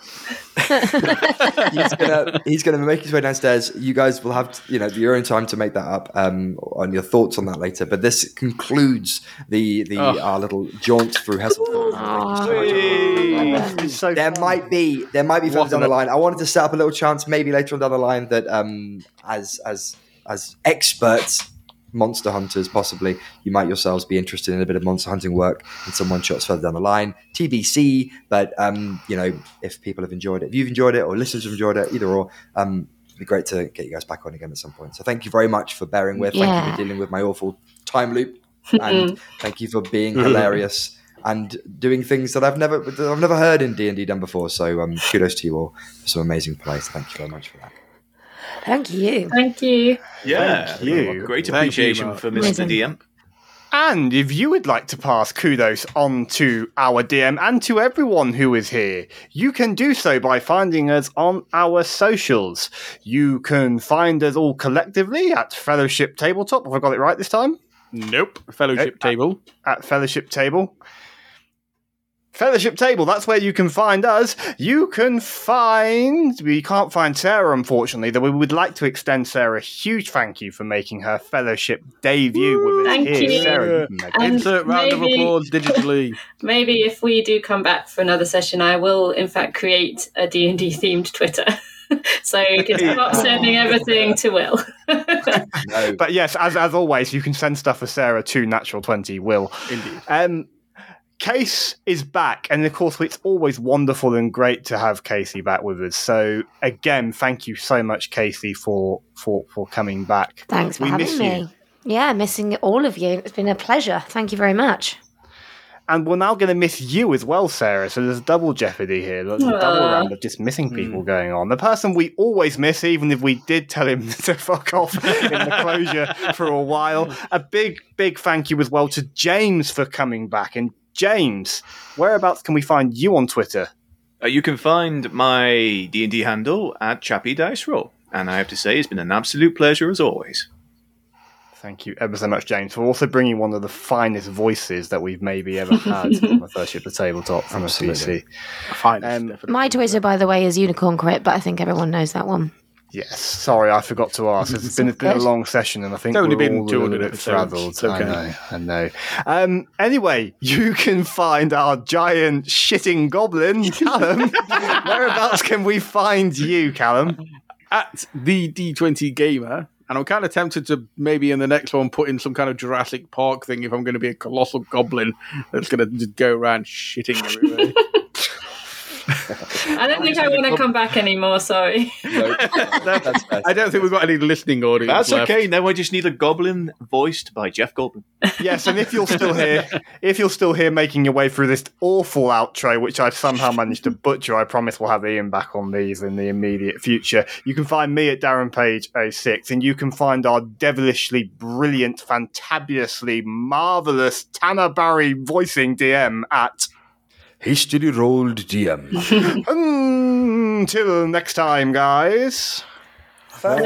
S2: he's gonna he's gonna make his way downstairs. You guys will have you know your own time to make that up um, on your thoughts on that later. But this concludes the the
S1: Oh.
S2: our little jaunt through Hesselthorpe.
S3: It's so
S2: There
S3: fun.
S2: might be there might be further
S1: What
S2: down the line. I wanted to set up a little chance, maybe later on down the line, that um, as as as experts, monster hunters, possibly you might yourselves be interested in a bit of monster hunting work and some one shots further down the line. TBC, but um, you know if people have enjoyed it, if you've enjoyed it or listeners have enjoyed it, either or. Um, it'd be great to get you guys back on again at some point. So thank you very much for bearing with. Thank you for dealing with my awful time loop, and thank you for being hilarious and doing things that I've never that I've never heard in D and D done before. So um, kudos to you all for some amazing plays. Thank you very much for that.
S4: Thank you.
S6: Thank you.
S5: Yeah,
S3: Thank you.
S5: Great
S1: Thank you,
S5: appreciation for Mr.
S4: Amazing.
S5: DM.
S3: And if you would like to pass kudos on to our DM and to everyone who is here, you can do so by finding us on our socials. You can find us all collectively at Fellowship Tabletop. Have I got it right this time?
S1: nope. Fellowship
S3: Nope.
S1: table.
S3: At Fellowship Table. Fellowship Table, that's where you can find us. You can find. We can't find Sarah, unfortunately, though we would like to extend Sarah a huge thank you for making her Fellowship debut with us
S6: Thank
S3: here.
S6: you.
S3: Sarah, you can make
S1: Insert round of
S6: maybe-
S1: applause digitally.
S6: Maybe if we do come back for another session, I will in fact create a D&D themed Twitter. so you can stop sending everything to Will.
S2: No,
S3: But yes, as as always, you can send stuff for Sarah to Natural Twenty. Will.
S1: Indeed.
S3: Um, Case is back, and of course, it's always wonderful and great to have Casey back with us. So again, thank you so much, Casey, for for for coming back.
S4: Thanks for
S3: We
S4: having
S3: miss
S4: me.
S3: you.
S4: Yeah, missing all of you. It's been a pleasure. Thank you very much.
S3: And we're now going to miss you as well, Sarah. So there's double jeopardy here. There's a double round of just missing hmm. people going on. The person we always miss, even if we did tell him to fuck off in the closure for a while. A big, big thank you as well to James for coming back. And James, whereabouts can we find you on Twitter?
S5: Uh, you can find my D&D handle at Chappy Dice Roll. And I have to say, it's been an absolute pleasure as always.
S3: Thank you ever so much, James, for also bringing one of the finest voices that we've maybe ever had on the first ship of tabletop from
S2: Absolutely.
S3: a PC.
S1: Fine.
S3: Um.
S4: My Twitter, by the way, is Unicorn Crit, but I think everyone knows that one.
S3: Yes, sorry, I forgot to ask. It's been, it's been a long session, and I think
S1: It's only
S3: we're
S1: been
S3: all a
S1: 200
S3: little bit frazzled.
S1: Okay.
S3: I know, I know. Um, anyway, you can find our giant shitting goblin, Callum. Whereabouts can we find you, Callum?
S1: At the D20 Gamer And I'm kind of tempted to maybe in the next one put in some kind of Jurassic Park thing if I'm going to be a colossal goblin that's going to just go around shitting everywhere.
S6: I don't think I want to come back anymore. Sorry.
S2: No, that's best.
S1: I don't think we've got any listening audience.
S5: That's
S1: left.
S5: okay. Now I just need a goblin voiced by Jeff Goldblum.
S3: Yes, and if you're still here, if you're still here making your way through this awful outro, which I've somehow managed to butcher, I promise we'll have Ian back on these in the immediate future. You can find me at Darren Page 06, and you can find our devilishly brilliant, fantabulously marvelous Tanner Barry voicing DM at
S2: Hastily rolled DM.
S3: Until next time, guys.
S6: Farewell.